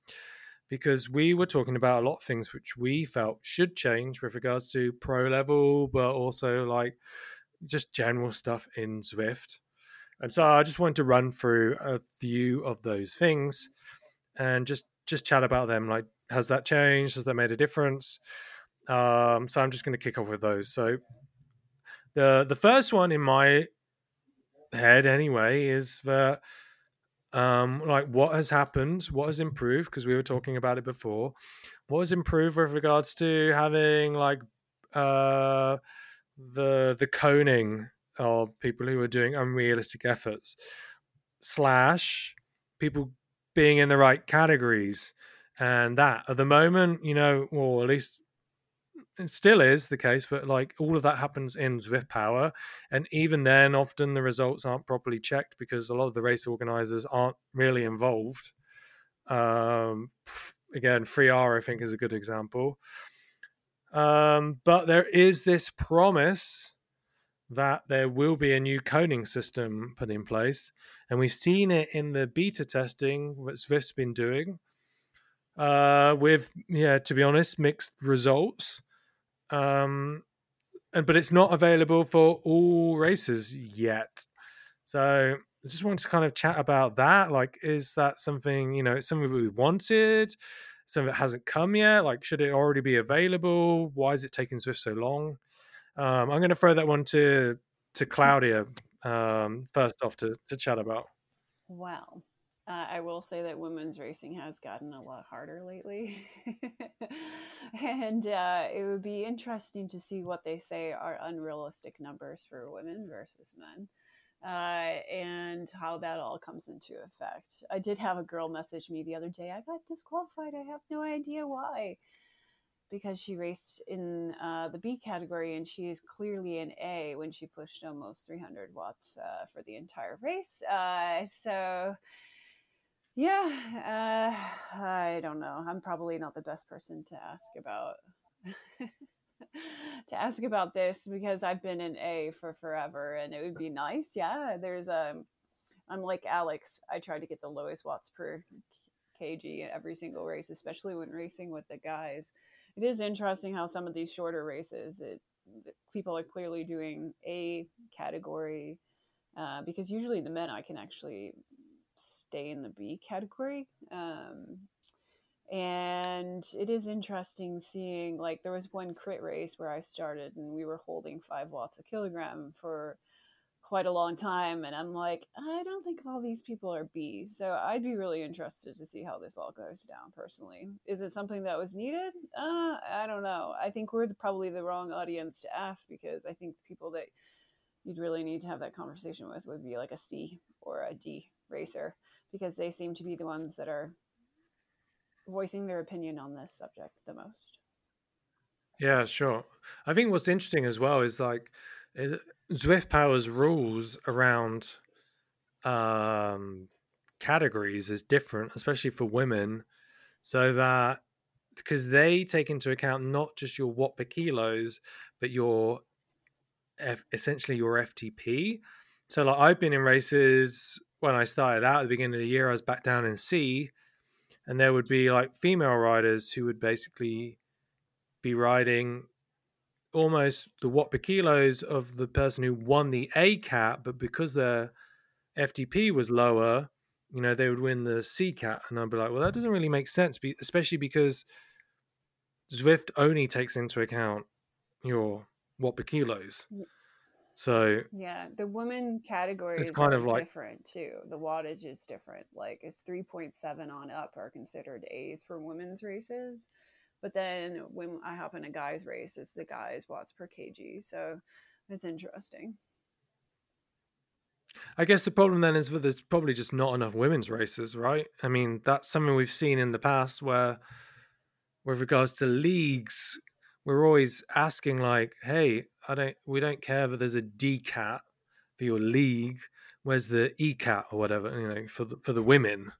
Speaker 1: because we were talking about a lot of things which we felt should change with regards to pro level, but also like just general stuff in Zwift. And so I just wanted to run through a few of those things and just just chat about them. Like, has that changed? Has that made a difference? Um, so I'm just going to kick off with those. So the the first one in my head, anyway, is that um, like what has happened, what has improved? Because we were talking about it before. What has improved with regards to having like uh, the the coning of people who are doing unrealistic efforts? Slash people being in the right categories and that. At the moment you know or at least it still is the case but like all of that happens in Zwift Power, and even then, often the results aren't properly checked because a lot of the race organizers aren't really involved. Um, again, Free R I think is a good example. Um, but there is this promise that there will be a new coning system put in place, and we've seen it in the beta testing that Zwift's been doing. Uh, with yeah, to be honest, mixed results um, and but it's not available for all races yet. So I just wanted to kind of chat about that. Like, is that something you know? It's something we wanted. Something that hasn't come yet. Like, should it already be available? Why is it taking Zwift so long? Um, I'm going to throw that one to to Claudia um, first off to to chat about.
Speaker 4: Well, uh, I will say that women's racing has gotten a lot harder lately. and uh, it would be interesting to see what they say are unrealistic numbers for women versus men. Uh, and how that all comes into effect. I did have a girl message me the other day. I got disqualified. I have no idea why. Because she raced in uh, the B category and she is clearly an A when she pushed almost 300 watts uh, for the entire race. Uh, so yeah, uh, I don't know. I'm probably not the best person to ask about to ask about this because I've been in A for forever, and it would be nice. Yeah, there's a. Um, I'm like Alex. I try to get the lowest watts per kg every single race, especially when racing with the guys. It is interesting how some of these shorter races, it people are clearly doing A category uh, because usually the men I can actually stay in the B category. Um, and it is interesting seeing like there was one crit race where I started and we were holding five watts a kilogram for quite a long time and I'm like I don't think all these people are B. So I'd be really interested to see how this all goes down personally. Is it something that was needed? Uh, I don't know. I think we're probably the wrong audience to ask because I think people that you'd really need to have that conversation with would be like a C or a D racer because they seem to be the ones that are voicing their opinion on this subject the most.
Speaker 1: Yeah, sure. I think what's interesting as well is like Zwift Power's rules around um, categories is different, especially for women, so that because they take into account not just your watt per kilos, but your essentially your FTP. So like I've been in races when I started out at the beginning of the year, I was back down in C, and there would be like female riders who would basically be riding almost the watt per kilos of the person who won the A cap, but because their FTP was lower, you know, they would win the C cat. And I'd be like, well, that doesn't really make sense, especially because Zwift only takes into account your watt per kilos. So
Speaker 4: yeah, the woman women categories
Speaker 1: kind
Speaker 4: are
Speaker 1: of like-
Speaker 4: different too. The wattage is different. Like it's three point seven on up are considered A's for women's races, but then when I hop in a guy's race, it's the guys watts per kg. So it's interesting.
Speaker 1: I guess the problem then is that there's probably just not enough women's races, right? I mean, that's something we've seen in the past where, with regards to leagues, we're always asking like, "Hey, I don't, we don't care that there's a D cat for your league. Where's the E cat or whatever, you know, for the, for the women?"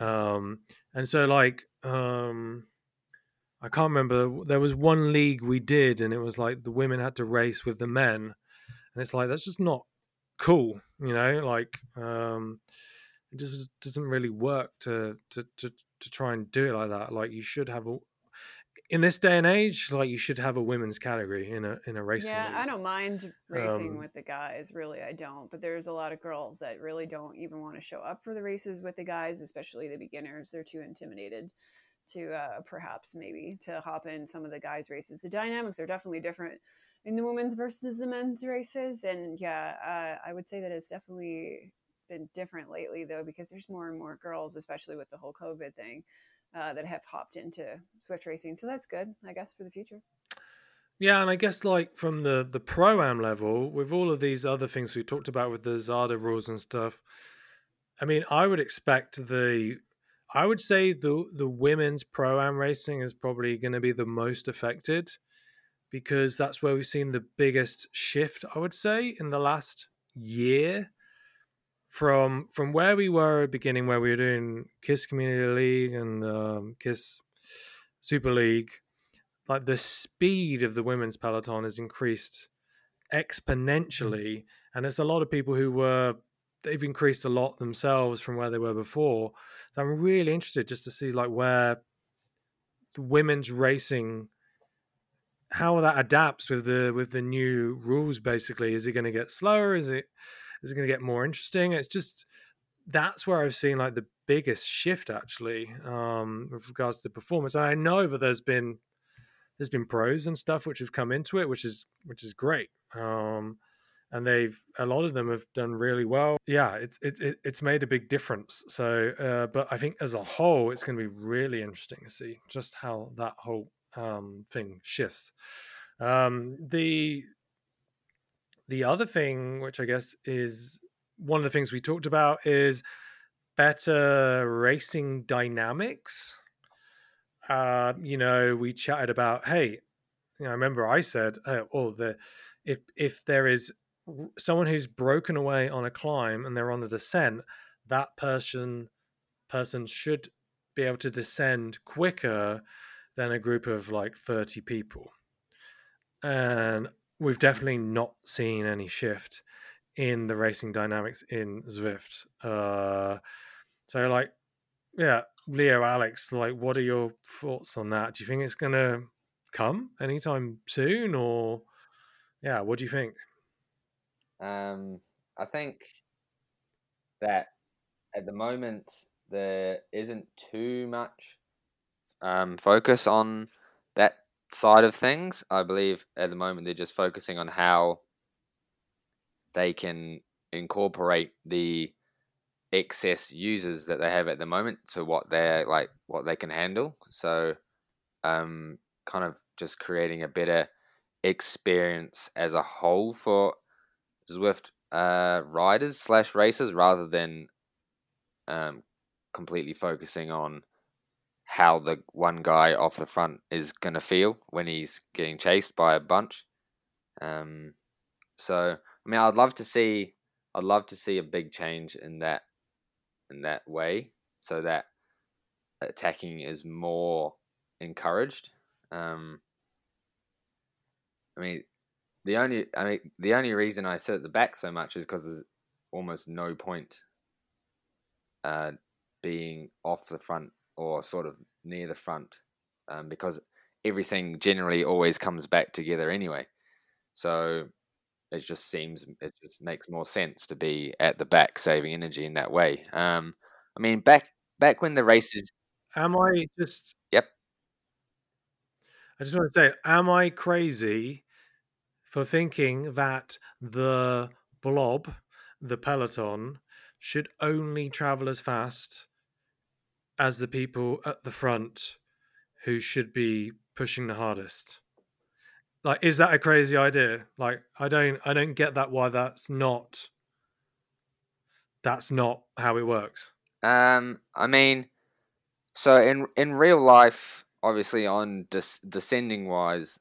Speaker 1: Um, and so like, um, I can't remember. There was one league we did, and it was like the women had to race with the men, and it's like that's just not cool you know like um it just doesn't really work to to to, to try and do it like that like you should have a in this day and age like you should have a women's category in a in a racing
Speaker 4: Yeah, I don't mind racing
Speaker 1: Um,
Speaker 4: with the guys. Really, I don't. But there's a lot of girls that really don't even want to show up for the races with the guys, especially the beginners. They're too intimidated to uh, perhaps maybe to hop in some of the guys' races. The dynamics are definitely different in the women's versus the men's races, and yeah, uh, I would say that it's definitely been different lately though because there's more and more girls, especially with the whole COVID thing. Uh, that have hopped into Zwift racing, so that's good, I guess, for the future.
Speaker 1: Yeah, and I guess like from the the pro am level, with all of these other things we talked about with the ZADA rules and stuff, I mean, I would expect the, I would say the the women's pro am racing is probably going to be the most affected, because that's where we've seen the biggest shift. I would say in the last year, from from where we were at the beginning, where we were doing Kiss Community League and um, Kiss Super League like the speed of the women's peloton has increased exponentially and it's a lot of people who were they've increased a lot themselves from where they were before. So i'm really interested just to see like where the women's racing how that adapts with the with the new rules basically. Is it going to get slower? Is it is going to get more interesting? It's just that's where i've seen like the biggest shift actually um with regards to performance. And i know that there's been there's been pros and stuff which have come into it which is which is great. Um and they've a lot of them have done really well. Yeah it's it's it's made a big difference. So uh but i think as a whole it's going to be really interesting to see just how that whole um thing shifts. Um the the other thing which i guess is one of the things we talked about is better racing dynamics uh, you know, we chatted about, hey, you know, I remember I said, oh, oh, the if if there is someone who's broken away on a climb and they're on the descent, that person person should be able to descend quicker than a group of like 30 people. And we've definitely not seen any shift in the racing dynamics in Zwift. Uh, so like, yeah, Leo, Alex, like, what are your thoughts on that? Do you think it's gonna come anytime soon, or yeah, what do you think?
Speaker 3: Um, I think that at the moment there isn't too much um, focus on side of things. I believe at the moment they're just focusing on how they can incorporate the excess users that they have at the moment to what they're like what they can handle. So um kind of just creating a better experience as a whole for Zwift uh, riders slash racers rather than um, completely focusing on how the one guy off the front is going to feel when he's getting chased by a bunch. Um, so I mean, I'd love to see, I'd love to see a big change in that, in that way, so that attacking is more encouraged. Um, I mean, the only I mean the only reason I sit at the back so much is because there's almost no point uh, being off the front or sort of near the front um, because everything generally always comes back together anyway. So it just seems it just makes more sense to be at the back saving energy in that way. Um, I mean back back when the races
Speaker 1: Am I just
Speaker 3: Yep.
Speaker 1: I just want to say, am I crazy for thinking that the blob, the peloton, should only travel as fast as the people at the front who should be pushing the hardest? Like, is that a crazy idea? Like, I don't, I don't get that. Why that's not, that's not how it works.
Speaker 3: Um, I mean, so in in real life, obviously on des- descending wise,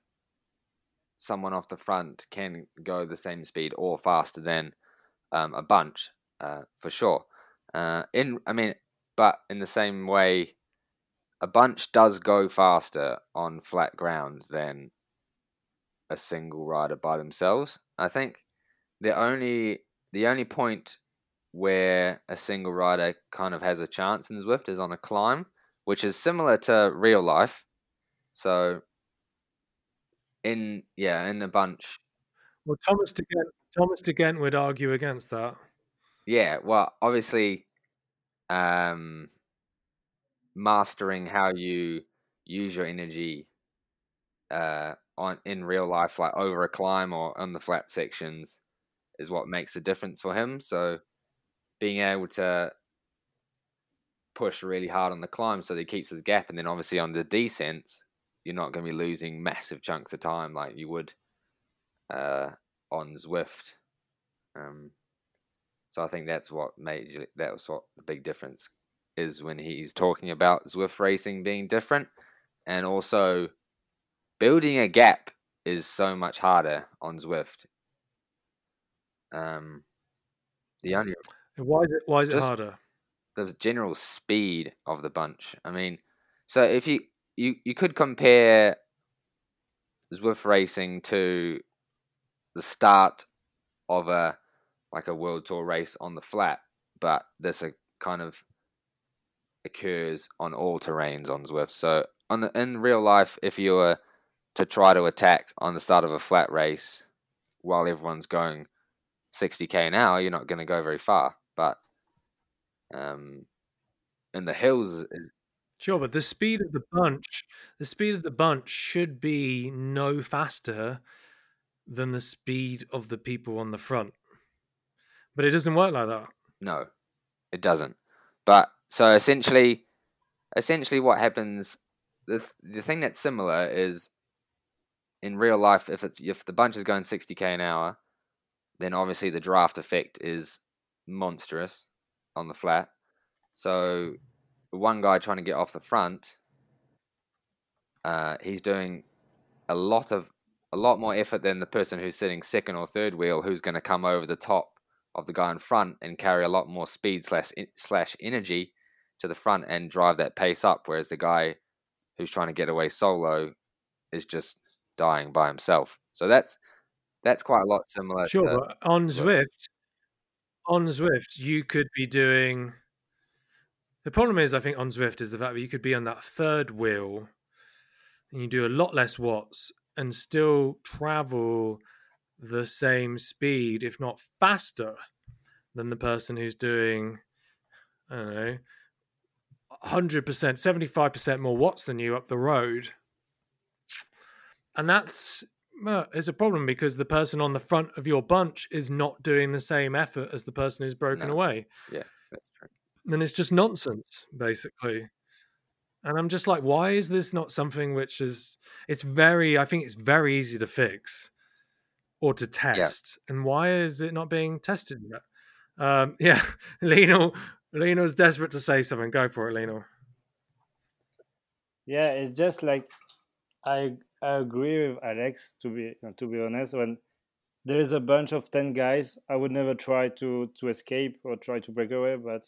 Speaker 3: someone off the front can go the same speed or faster than um, a bunch, uh, for sure. Uh, in I mean, but in the same way, a bunch does go faster on flat ground than a single rider by themselves. I think the only the only point where a single rider kind of has a chance in Zwift is on a climb, which is similar to real life. So in yeah, in a bunch.
Speaker 1: Well, Thomas De Gendt, Thomas De Gendt would argue against that.
Speaker 3: Yeah, well, obviously, um, mastering how you use your energy uh, on in real life, like over a climb or on the flat sections, is what makes a difference for him. So, being able to push really hard on the climb so that he keeps his gap, and then obviously on the descents, you're not going to be losing massive chunks of time like you would uh, on Zwift. Um, so I think that's what made that was what the big difference is when he's talking about Zwift racing being different, and also building a gap is so much harder on Zwift. Um, the only
Speaker 1: why is it why is it harder?
Speaker 3: The general speed of the bunch. I mean, so if you you you could compare Zwift racing to the start of a like a world tour race on the flat, but this a kind of occurs on all terrains on Zwift. So on the, in real life, if you were to try to attack on the start of a flat race while everyone's going 60k an hour, you're not going to go very far. But um, in the hills,
Speaker 1: Sure, but the speed of the bunch, the speed of the bunch should be no faster than the speed of the people on the front. But it doesn't work like that.
Speaker 3: No, it doesn't. But so essentially, essentially, what happens? The the thing that's similar is in real life, if it's if the bunch is going sixty k an hour, then obviously the draft effect is monstrous on the flat. So one guy trying to get off the front, uh, he's doing a lot of a lot more effort than the person who's sitting second or third wheel, who's going to come over the top of the guy in front and carry a lot more speed slash slash energy to the front and drive that pace up. Whereas the guy who's trying to get away solo is just dying by himself. So that's that's quite a lot similar.
Speaker 1: Sure, to, on Zwift, on Zwift, you could be doing the problem is, I think, on Zwift is the fact that you could be on that third wheel and you do a lot less watts and still travel the same speed, if not faster, than the person who's doing, I don't know, 100%, 75% more watts than you up the road. And that's well, it's a problem because the person on the front of your bunch is not doing the same effort as the person who's broken
Speaker 3: no.
Speaker 1: away.
Speaker 3: Yeah, that's true
Speaker 1: then it's just nonsense, basically. And I'm just like, why is this not something which is? It's very, I think it's very easy to fix or to test. Yeah. And why is it not being tested yet? Um, yeah, Lino, Lino's desperate to say something. Go for it, Lino.
Speaker 2: Yeah, it's just like I I agree with Alex. To be to be honest, when there is a bunch of ten guys, I would never try to to escape or try to break away. But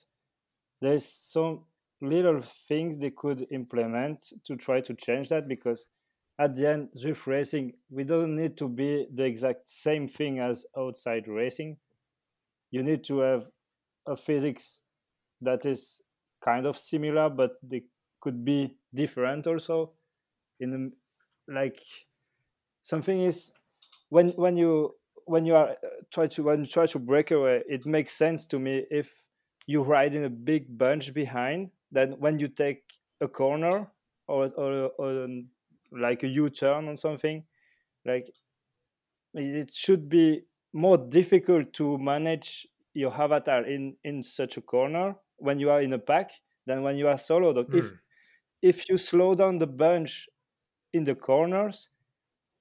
Speaker 2: there's some little things they could implement to try to change that because at the end Zwift racing we don't need to be the exact same thing as outside racing. You need to have a physics that is kind of similar but they could be different also. In like something is when when you when you are uh, try to when you try to break away it makes sense to me if you ride in a big bunch behind then when you take a corner or, or, or like a U-turn or something. Like it should be more difficult to manage your avatar in in such a corner when you are in a pack than when you are solo. Mm. If if you slow down the bunch in the corners,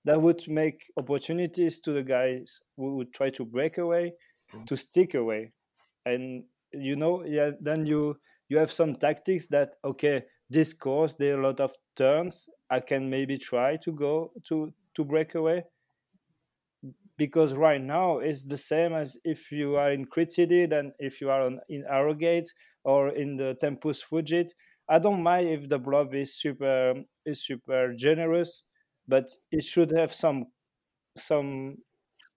Speaker 2: that would make opportunities to the guys who would try to break away mm. to stick away, and you know, yeah, then you you have some tactics that okay, this course there are a lot of turns. I can maybe try to go to to break away because right now it's the same as if you are in Crit City than if you are on, in Harrogate or in the Tempus Fugit. I don't mind if the blob is super is super generous, but it should have some some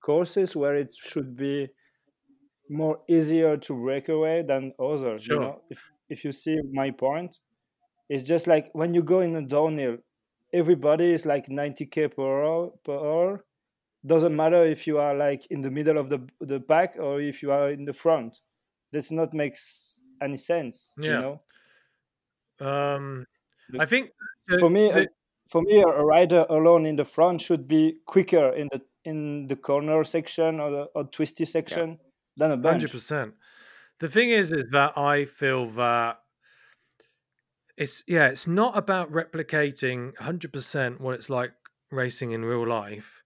Speaker 2: courses where it should be more easier to break away than others. Sure. You know, if if you see my point, it's just like when you go in a downhill, everybody is like 90k per hour per hour. Doesn't matter if you are like in the middle of the the pack or if you are in the front. This not makes any sense yeah. you
Speaker 1: know? Um i think
Speaker 2: the, for me the... for me a rider alone in the front should be quicker in the in the corner section or the or twisty section yeah. than a bunch
Speaker 1: 100% the thing is is that i feel that it's yeah it's not about replicating 100% what it's like racing in real life.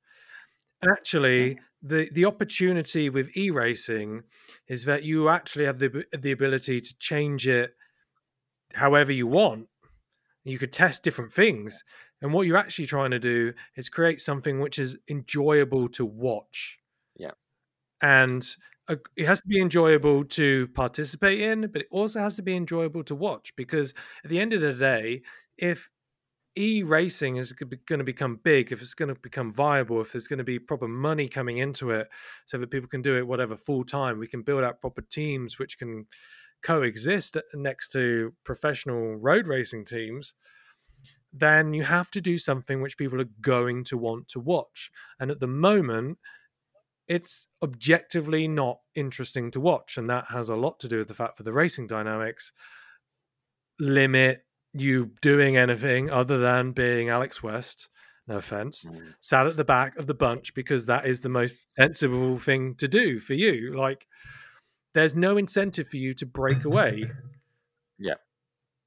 Speaker 1: Actually the the opportunity with e-racing is that you actually have the the ability to change it however you want. You could test different things and what you're actually trying to do is create something which is enjoyable to watch.
Speaker 3: Yeah.
Speaker 1: And it has to be enjoyable to participate in but it also has to be enjoyable to watch because at the end of the day if e-racing is going to become big if it's going to become viable if there's going to be proper money coming into it so that people can do it whatever full time we can build out proper teams which can coexist next to professional road racing teams then you have to do something which people are going to want to watch. And at the moment it's objectively not interesting to watch and that has a lot to do with the fact for the racing dynamics limit you doing anything other than being Alex West, no offense, mm. sat at the back of the bunch because that is the most sensible thing to do for you. Like, there's no incentive for you to break away.
Speaker 3: yeah.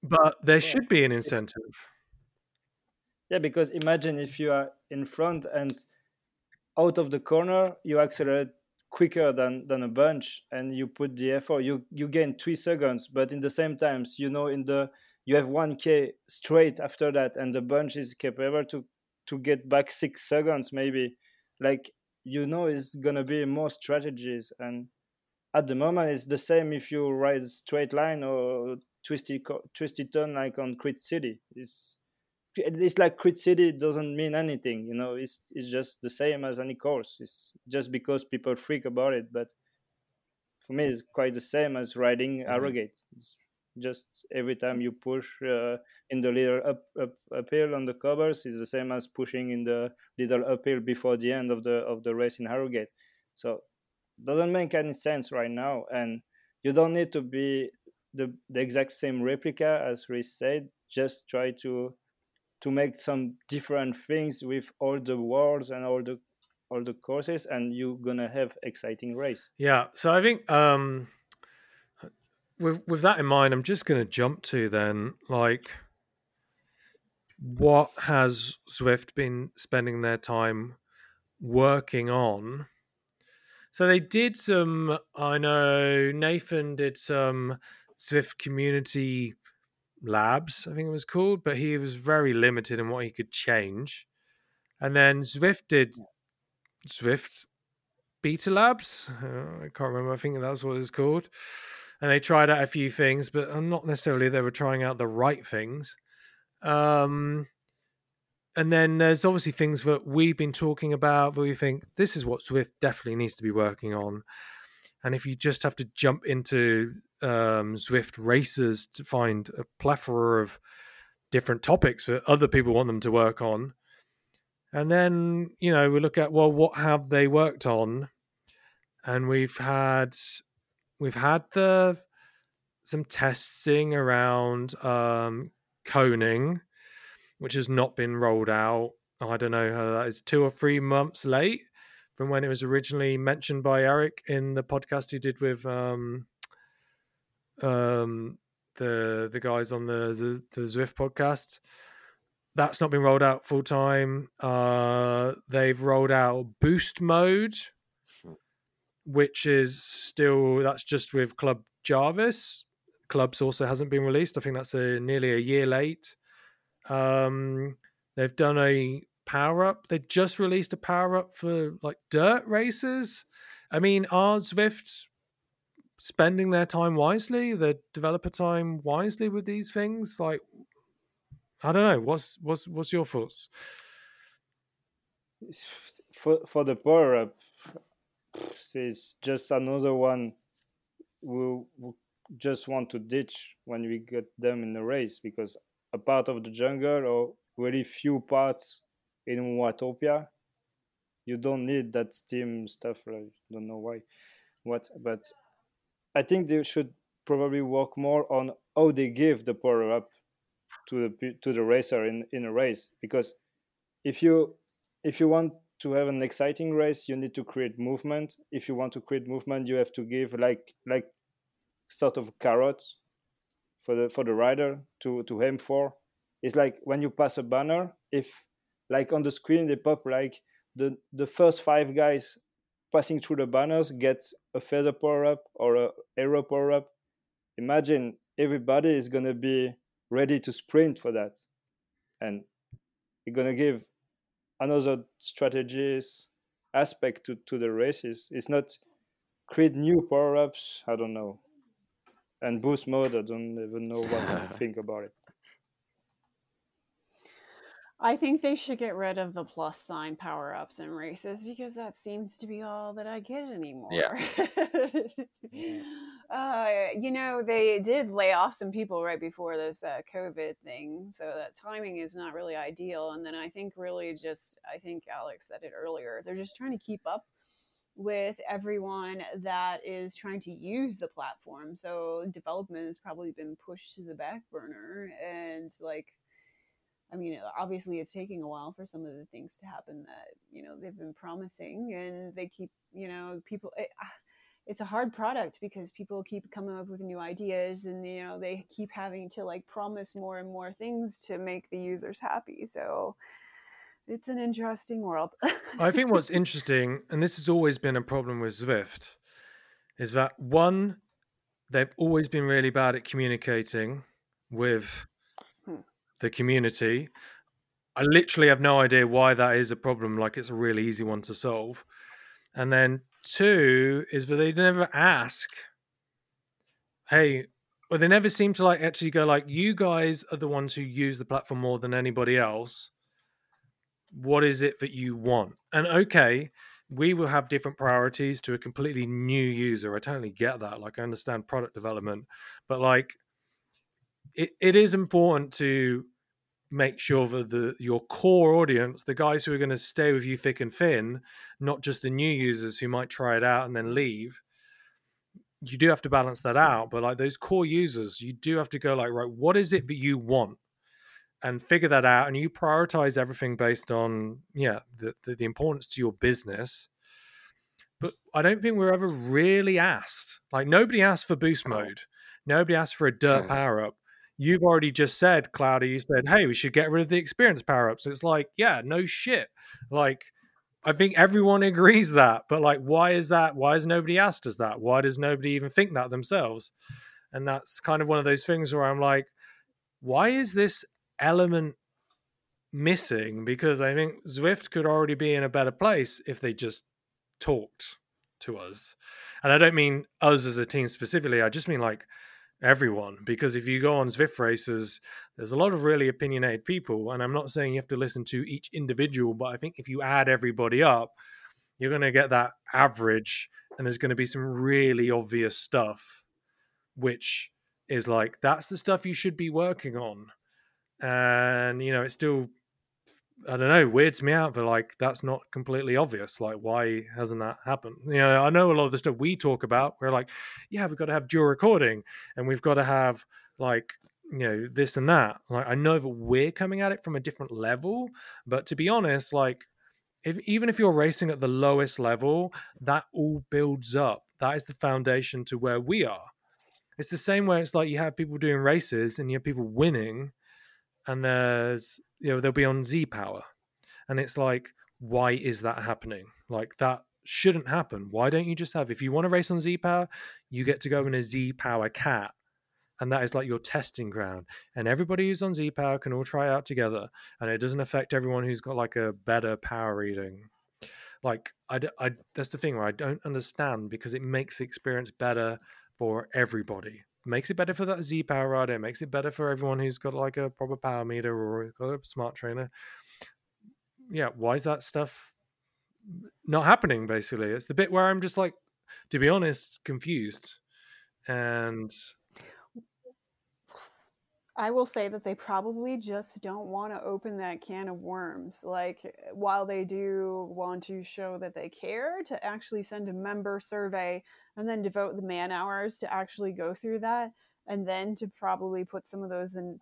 Speaker 1: But there yeah. should be an incentive.
Speaker 2: Yeah, because imagine if you are in front and out of the corner, you accelerate quicker than than a bunch and you put the effort. You you gain three seconds but in the same times you know in the you have 1k straight after that and the bunch is capable to to get back six seconds maybe. Like you know it's gonna be more strategies and at the moment it's the same if you ride straight line or twisty twisty turn like on crit city. It's it's like crit city doesn't mean anything you know it's it's just the same as any course it's just because people freak about it but for me it's quite the same as riding mm-hmm. Harrogate it's just every time you push uh, in the little up, up uphill on the covers is the same as pushing in the little uphill before the end of the of the race in Harrogate. So doesn't make any sense right now, and you don't need to be the the exact same replica as Rhys said. Just try to to make some different things with all the worlds and all the all the courses, and you're gonna have exciting race.
Speaker 1: Yeah. So I think um with with that in mind, I'm just to jump to then like what has Zwift been spending their time working on? So they did some. I know Nathan did some Zwift community labs. I think it was called, but he was very limited in what he could change. And then Zwift did Zwift Beta Labs. Uh, I can't remember. I think that was what it was called and they tried out a few things, but not necessarily they were trying out the right things. Um, and then there's obviously things that we've been talking about where we think this is what Zwift definitely needs to be working on. And if you just have to jump into um, Zwift races to find a plethora of different topics that other people want them to work on, and then you know we look at well, what have they worked on? And we've had we've had the some testing around um, coning. which has not been rolled out. I don't know how that is two or three months late from when it was originally mentioned by Eric in the podcast he did with um, um, the the guys on the the, the Zwift podcast. That's not been rolled out full time. Uh, they've rolled out boost mode, which is still that's just with Club Jarvis. Clubs also hasn't been released. I think that's a nearly a year late. Um, they've done a power up. They just released a power up for like dirt races. I mean, are Zwift spending their time wisely, their developer time wisely with these things? Like, I don't know. What's what's what's your thoughts?
Speaker 2: For for the power up, it's just another one we, we just want to ditch when we get them in the race because a part of the jungle or very few parts in Watopia, you don't need that Steam stuff. I don't know why, what, but I think they should probably work more on how they give the power up to the to the racer in in a race because if you if you want to have an exciting race you need to create movement. If you want to create movement you have to give like like sort of carrot for the for the rider to to aim for. It's like when you pass a banner if like on the screen they pop like the the first five guys passing through the banners gets a feather power up or a arrow power up. Imagine everybody is going to be ready to sprint for that. And you're going to give another strategies aspect to, to the races. It's not create new power-ups i don't know. And boost mode i don't even know what to think about it
Speaker 4: I think they should get rid of the plus sign power ups and races because that seems to be all that I get anymore.
Speaker 3: Yeah.
Speaker 4: uh, you know, they did lay off some people right before this uh, COVID thing, so that timing is not really ideal. And then I think, really, just I think Alex said it earlier, they're just trying to keep up with everyone that is trying to use the platform. So development has probably been pushed to the back burner and like I mean, obviously, it's taking a while for some of the things to happen that you know they've been promising, and they keep you know people. It, ah, it's a hard product because people keep coming up with new ideas, and you know they keep having to like promise more and more things to make the users happy. So it's an interesting world.
Speaker 1: I think what's interesting, and this has always been a problem with Zwift, is that one, they've always been really bad at communicating with the community. I literally have no idea why that is a problem. Like it's a really easy one to solve. And then two is that they never ask, hey, well, they never seem to like actually go like, you guys are the ones who use the platform more than anybody else. What is it that you want? And okay, we will have different priorities to a completely new user. I totally get that. Like I understand product development, but like it, it is important to make sure that the your core audience, the guys who are going to stay with you thick and thin, not just the new users who might try it out and then leave. You do have to balance that out, but like those core users, you do have to go like, right, what is it that you want, and figure that out, and you prioritize everything based on yeah the, the, the importance to your business. But I don't think we're ever really asked. Like nobody asked for boost mode. Nobody asked for a dirt power up you've already just said, Cloudy, you said, hey, we should get rid of the experience power ups. It's like, yeah, no shit. Like, I think everyone agrees that, but like, why is that? Why has nobody asked us that? Why does nobody even think that themselves? And that's kind of one of those things where I'm like, why is this element missing? Because I think Zwift could already be in a better place if they just talked to us. And I don't mean us as a team specifically, I just mean like, everyone because if you go on Zwift races, there's a lot of really opinionated people, and I'm not saying you have to listen to each individual, but I think if you add everybody up, you're going to get that average, and there's going to be some really obvious stuff, which is like that's the stuff you should be working on, and you know it's still I don't know, weirds me out for like that's not completely obvious. Like, why hasn't that happened? You know, I know a lot of the stuff we talk about. We're like, yeah, we've got to have dual recording, and we've got to have like you know this and that like i know that we're coming at it from a different level but to be honest like if even if you're racing at the lowest level that all builds up that is the foundation to where we are it's the same way it's like you have people doing races and you have people winning and there's you know they'll be on zPower. And it's like why is that happening? Like that shouldn't happen. Why don't you just have if you want to race on zPower you get to go in a zPower cat. And that is like your testing ground. And everybody who's on zPower can all try out together. And it doesn't affect everyone who's got like a better power reading. Like I, that's the thing where i don't understand because it makes the experience better for everybody makes it better for that zPower rider it makes it better for everyone who's got like a proper power meter or got a smart trainer. Yeah why is that stuff not happening basically? It's the bit where i'm just like to be honest confused. And
Speaker 4: I will say that they probably just don't want to open that can of worms. Like, while they do want to show that they care, to actually send a member survey and then devote the man hours to actually go through that, and then to probably put some of those in,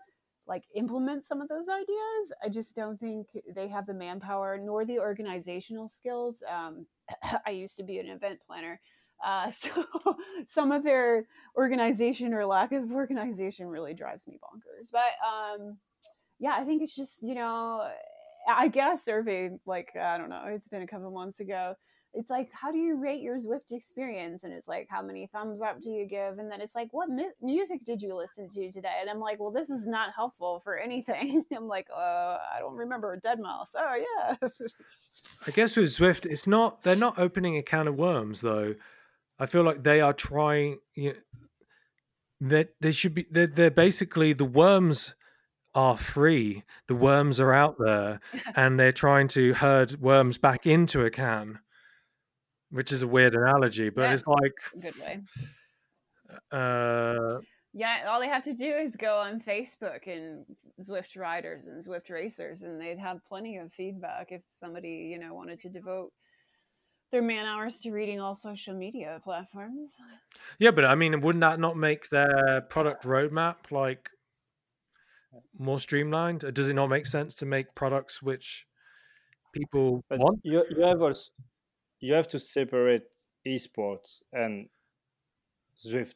Speaker 4: like, implement some of those ideas. I just don't think they have the manpower nor the organizational skills. Um, I used to be an event planner uh, so some of their organization or lack of organization really drives me bonkers. But um, yeah, I think it's just you know, I guess survey like I don't know, it's been a couple months ago. It's like, how do you rate your Zwift experience? And it's like, how many thumbs up do you give? And then it's like, what mu- music did you listen to today? And I'm like, well, this is not helpful for anything. I'm like, uh, I don't remember Deadmau5. Oh yeah.
Speaker 1: I guess with Zwift, it's not they're not opening a can of worms though. I feel like they are trying. You know, that they should be. They're, they're basically the worms are free. The worms are out there, and they're trying to herd worms back into a can, which is a weird analogy, but
Speaker 4: Yeah.
Speaker 1: it's like,
Speaker 4: Good way.
Speaker 1: uh,
Speaker 4: Yeah, all they have to do is go on Facebook and Zwift riders and Zwift racers, and they'd have plenty of feedback if somebody, you know, wanted to devote their man hours to reading all social media platforms.
Speaker 1: yeah. But I mean, wouldn't that not make their product roadmap like more streamlined? Does it not make sense to make products which people
Speaker 2: But
Speaker 1: want?
Speaker 2: you you have also you have to separate esports and Zwift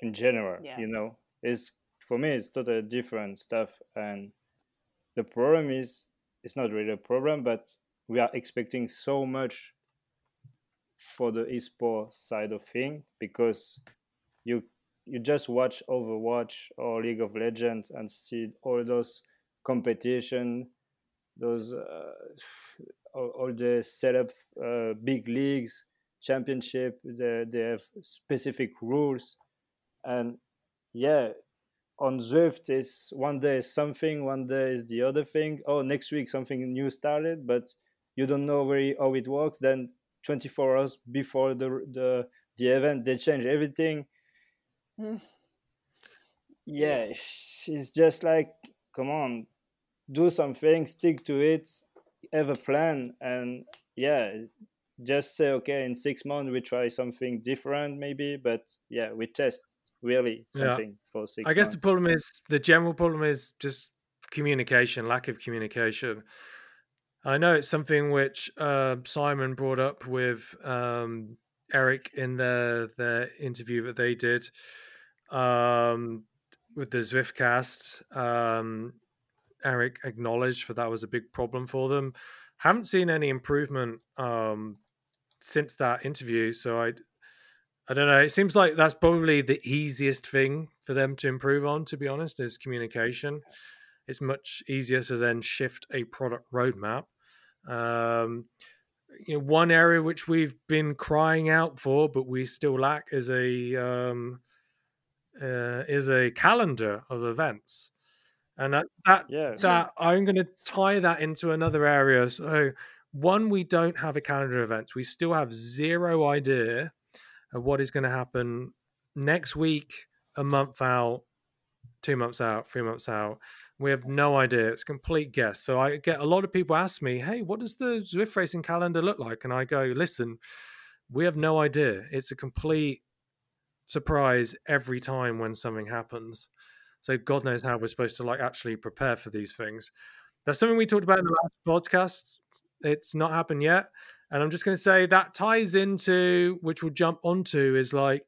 Speaker 2: in general.
Speaker 4: Yeah.
Speaker 2: You know, it's for me it's totally different stuff. And the problem is it's not really a problem, but we are expecting so much for the esports side of thing because you you just watch Overwatch or League of Legends and see all those competition, those uh, all, the setup, uh, big leagues, championship. They they have specific rules, and yeah, on Zwift is one day is something, one day is the other thing. Oh, next week something new started, but you don't know really how it works. Then 24 hours before the the the event, they change everything.
Speaker 4: Mm.
Speaker 2: Yeah,
Speaker 4: Yes.
Speaker 2: it's just like, come on, do something, stick to it, have a plan, and yeah, just say, okay, in six months we try something different, maybe, but yeah, we test really
Speaker 1: Yeah.
Speaker 2: something for six.
Speaker 1: I guess the problem is the general problem is just communication, lack of communication. I know it's something which uh, Simon brought up with um, Eric in the the interview that they did um, with the Zwiftcast. Um, Eric acknowledged that that was a big problem for them. Haven't seen any improvement um, since that interview, so I I don't know. It seems like that's probably the easiest thing for them to improve on, to be honest, is communication. It's much easier to then shift a product roadmap. Um, you know, one area which we've been crying out for, but we still lack, is a um, uh, is a calendar of events, and that that
Speaker 2: Yeah,
Speaker 1: that I'm going to tie that into another area. So, one, we don't have a calendar of events. We still have zero idea of what is going to happen next week, a month out, two months out, three months out. We have no idea. It's complete guess. So I get a lot of people ask me, "Hey, what does the Zwift racing calendar look like?" And I go, "Listen, we have no idea. It's a complete surprise every time when something happens." So God knows how we're supposed to like actually prepare for these things. That's something we talked about in the last podcast. It's not happened yet. And I'm just going to say that ties into, which we'll jump onto, is like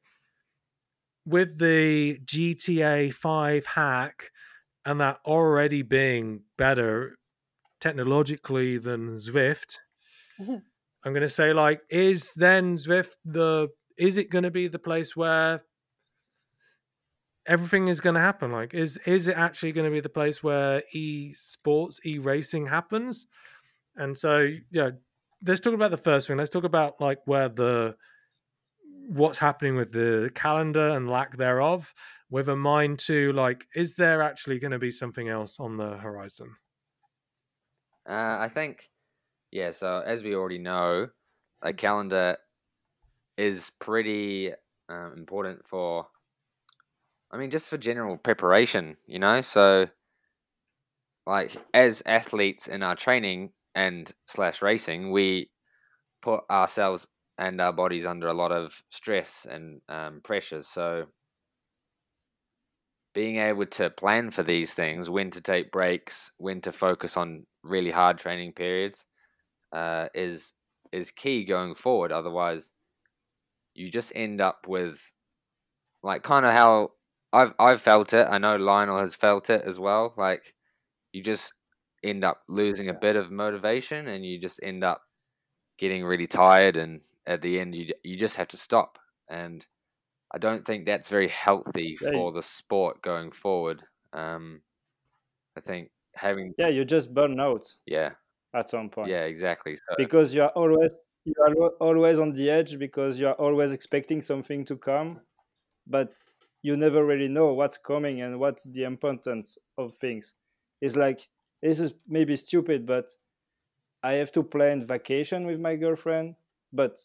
Speaker 1: with the GTA 5 hack and that already being better technologically than Zwift, I'm going to say, like, is then Zwift the, is it going to be the place where everything is going to happen? Like, is is it actually going to be the place where e sports, e racing happens? And so, yeah, let's talk about the first thing. Let's talk about like where the what's happening with the calendar and lack thereof, with a mind to like, is there actually going to be something else on the horizon?
Speaker 3: Uh, I think, yeah. So as we already know, a calendar is pretty um, important for I mean, just for general preparation, you know. So, like as athletes in our training and slash racing, we put ourselves and our bodies under a lot of stress and um, pressures. So, being able to plan for these things, when to take breaks, when to focus on really hard training periods, uh, is is key going forward. Otherwise, you just end up with like kind of how I've I've felt it. I know Lionel has felt it as well. Like you just end up losing a bit of motivation, and you just end up getting really tired, and at the end you you just have to stop. And I don't think that's very healthy
Speaker 2: Yeah,
Speaker 3: for the sport going forward. Um, I think having
Speaker 2: yeah, you just burn out
Speaker 3: yeah
Speaker 2: at some point
Speaker 3: yeah exactly. So
Speaker 2: because you are always you are always on the edge because you are always expecting something to come, but you never really know what's coming and what's the importance of things. It's like this is maybe stupid, but I have to plan vacation with my girlfriend, but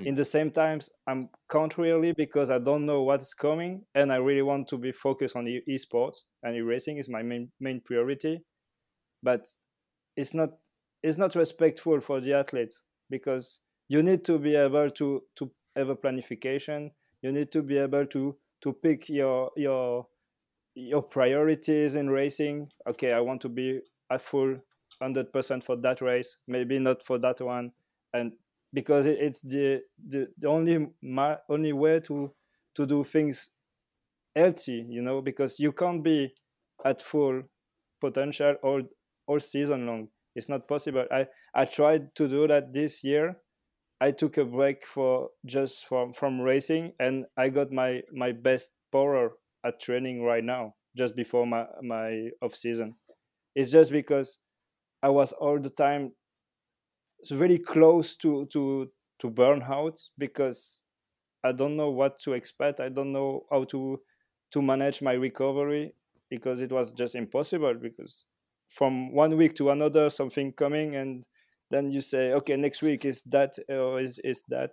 Speaker 3: Mm.
Speaker 2: in the same times I'm can't really because I don't know what's coming and I really want to be focused on e- esports and e-racing is my main main priority. But it's not it's not respectful for the athletes because you need to be able to to have a planification. You need to be able to to pick your your your priorities in racing. Okay, I want to be a full hundred percent for that race, maybe not for that one, and because it, it's the, the the only ma- only way to to do things healthy, you know, because you can't be at full potential all all season long. It's not possible. I I tried to do that this year. I took a break for just from from racing, and I got my my best power at training right now, just before my my off season. It's just because I was all the time it's really close to to to burnout because I don't know what to expect. I don't know how to to manage my recovery because it was just impossible because from one week to another something coming and then you say okay next week is that or is is that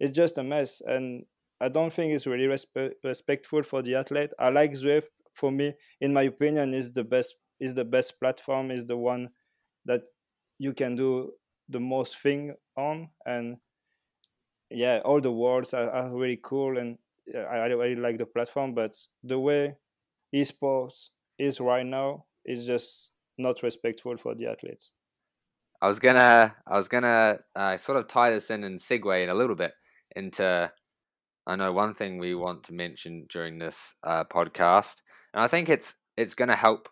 Speaker 2: it's just a mess and I don't think it's really respe- respectful for the athlete. I like Zwift for me in my opinion is the best is the best platform is the one that you can do the most thing on and yeah all the worlds are, are really cool and I, I really like the platform but the way esports is right now is just not respectful for the athletes
Speaker 3: I was gonna I was gonna uh, sort of tie this in and segue in a little bit into I know one thing we want to mention during this uh, podcast, and I think it's it's to help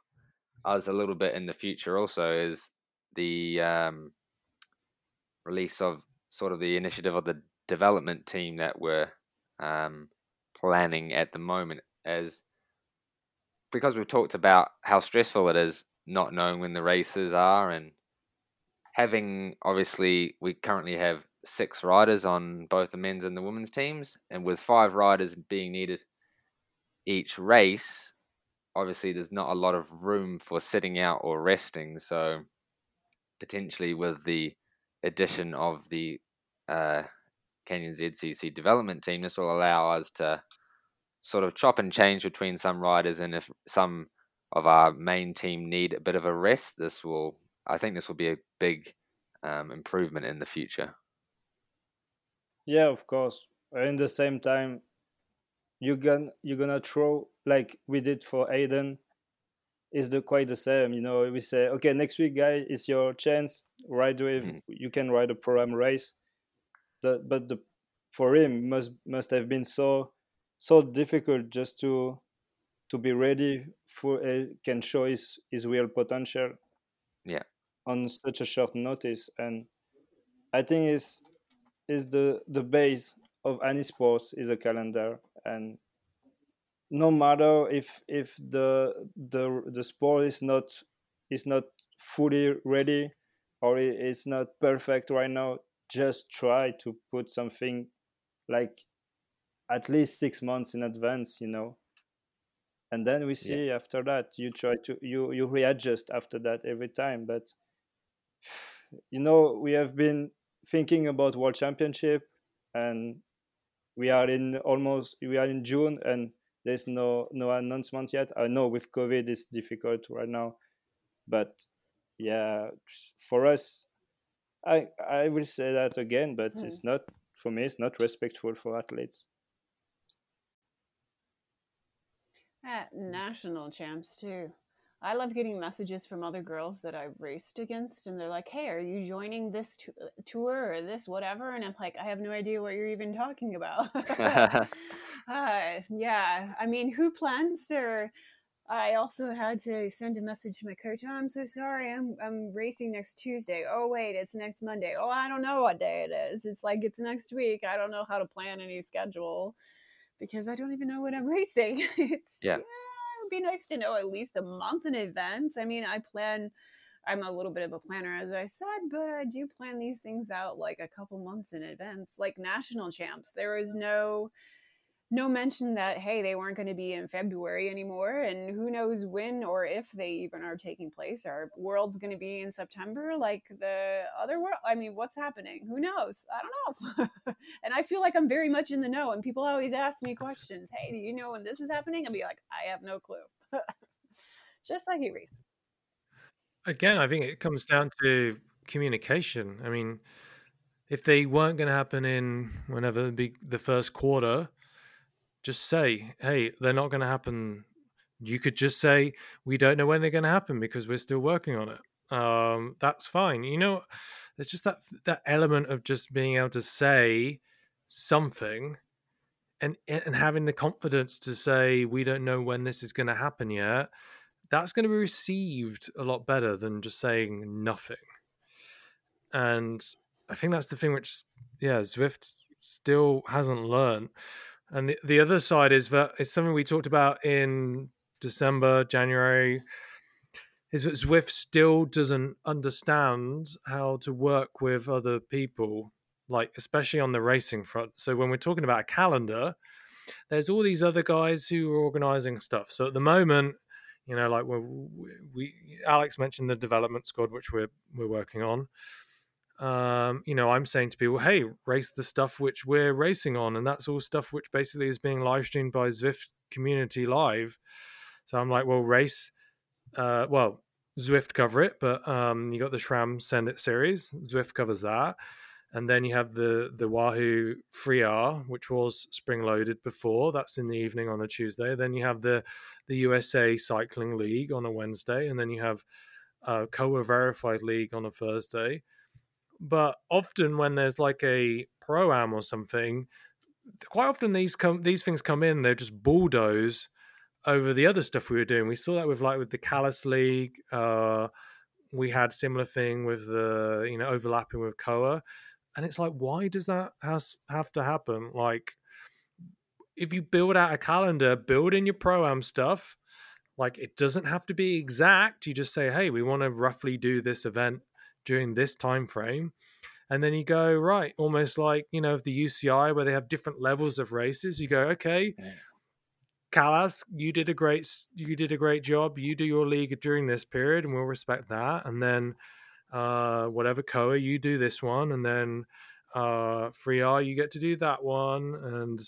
Speaker 3: us a little bit in the future. Also, is the um, release of sort of the initiative of the development team that we're um, planning at the moment, as because we've talked about how stressful it is not knowing when the races are and having obviously we currently have six riders on both the men's and the women's teams, and with five riders being needed each race, obviously there's not a lot of room for sitting out or resting. So potentially with the addition of the uh, Canyon ZCC development team, this will allow us to sort of chop and change between some riders, and if some of our main team need a bit of a rest, this will I think this will be a big um, improvement in the future.
Speaker 2: yeah of course in the same time you're gonna you're gonna throw like we did for Aiden is the quite the same. You know, we say, okay, next week, guy, is your chance. Ride with
Speaker 3: Mhm.
Speaker 2: you can ride a program race. The, but the for him must must have been so so difficult just to to be ready for uh, can show his his real potential.
Speaker 3: Yeah.
Speaker 2: On such a short notice, and I think is is the the base of any sports is a calendar and no matter if if the the the sport is not is not fully ready or it is not perfect right now just try to put something like at least six months in advance you know? And then we see after that you try to you you readjust after that every time. But you know we have been thinking about world championship and we are in almost we are in june and there's no no announcement yet i know with covid it's difficult right now but yeah for us i i will say that again but
Speaker 4: Hmm.
Speaker 2: it's not for me it's not respectful for athletes
Speaker 4: At national champs too. I love getting messages from other girls that I've raced against, and they're like, "Hey, are you joining this t- tour or this whatever?" And I'm like, "I have no idea what you're even talking about." uh, yeah, I mean, who plans to? I also had to send a message to my coach. Oh, I'm so sorry. I'm I'm racing next Tuesday. Oh wait, it's next Monday. Oh, I don't know what day it is. It's like it's next week. I don't know how to plan any schedule because I don't even know what I'm racing. it's
Speaker 3: Yeah.
Speaker 4: it would be nice to know at least a month in advance. I mean, I plan. I'm a little bit of a planner, as I said, but I do plan these things out like a couple months in advance. Like national champs, there is no no mention that hey they weren't going to be in february anymore and who knows when or if they even are taking place. Our world's going to be in september like the other world i mean what's happening? Who knows? I don't know. And i feel like i'm very much in the know and people always ask me questions hey do you know when this is happening? I'll be like i have no clue. Just like you Reese.
Speaker 1: Again, I think it comes down to communication. I mean, if they weren't going to happen in whenever be the first quarter, just say, "Hey, they're not going to happen." You could just say, "We don't know when they're going to happen because we're still working on it." Um, that's fine. You know, there's just that that element of just being able to say something and and having the confidence to say, "We don't know when this is going to happen yet." That's going to be received a lot better than just saying nothing. And I think that's the thing which, yeah, Zwift still hasn't learned. And the, the other side is that it's something we talked about in December, January, is that Zwift still doesn't understand how to work with other people, like especially on the racing front. So when we're talking about a calendar, there's all these other guys who are organizing stuff. So at the moment, you know, like we, we Alex mentioned the development squad, which we're we're working on um, you know, I'm saying to people, hey, race the stuff which we're racing on. And that's all stuff which basically is being live streamed by Zwift Community Live. So I'm like, well, race, uh, well, Zwift cover it, but um, you got the SRAM Send It series. Zwift covers that. And then you have the the Wahoo Free R, which was spring loaded before. That's in the evening on a Tuesday. Then you have the the USA Cycling League on a Wednesday, and then you have uh, Koa Verified League on a Thursday but often when there's like a pro am or something quite often these come these things come in they're just bulldoze over the other stuff we were doing. We saw that with like with the callus league uh we had similar thing with the you know overlapping with koa and it's like why does that has have to happen? Like if you build out a calendar build in your pro am stuff like it doesn't have to be exact you just say hey we want to roughly do this event during this time frame and then you go right almost like you know the uci where they have different levels of races you go okay
Speaker 3: Yeah.
Speaker 1: Callas, you did a great you did a great job. You do your league during this period, and we'll respect that. And then, uh, whatever Koa, you do this one, and then uh, Free R, you get to do that one. And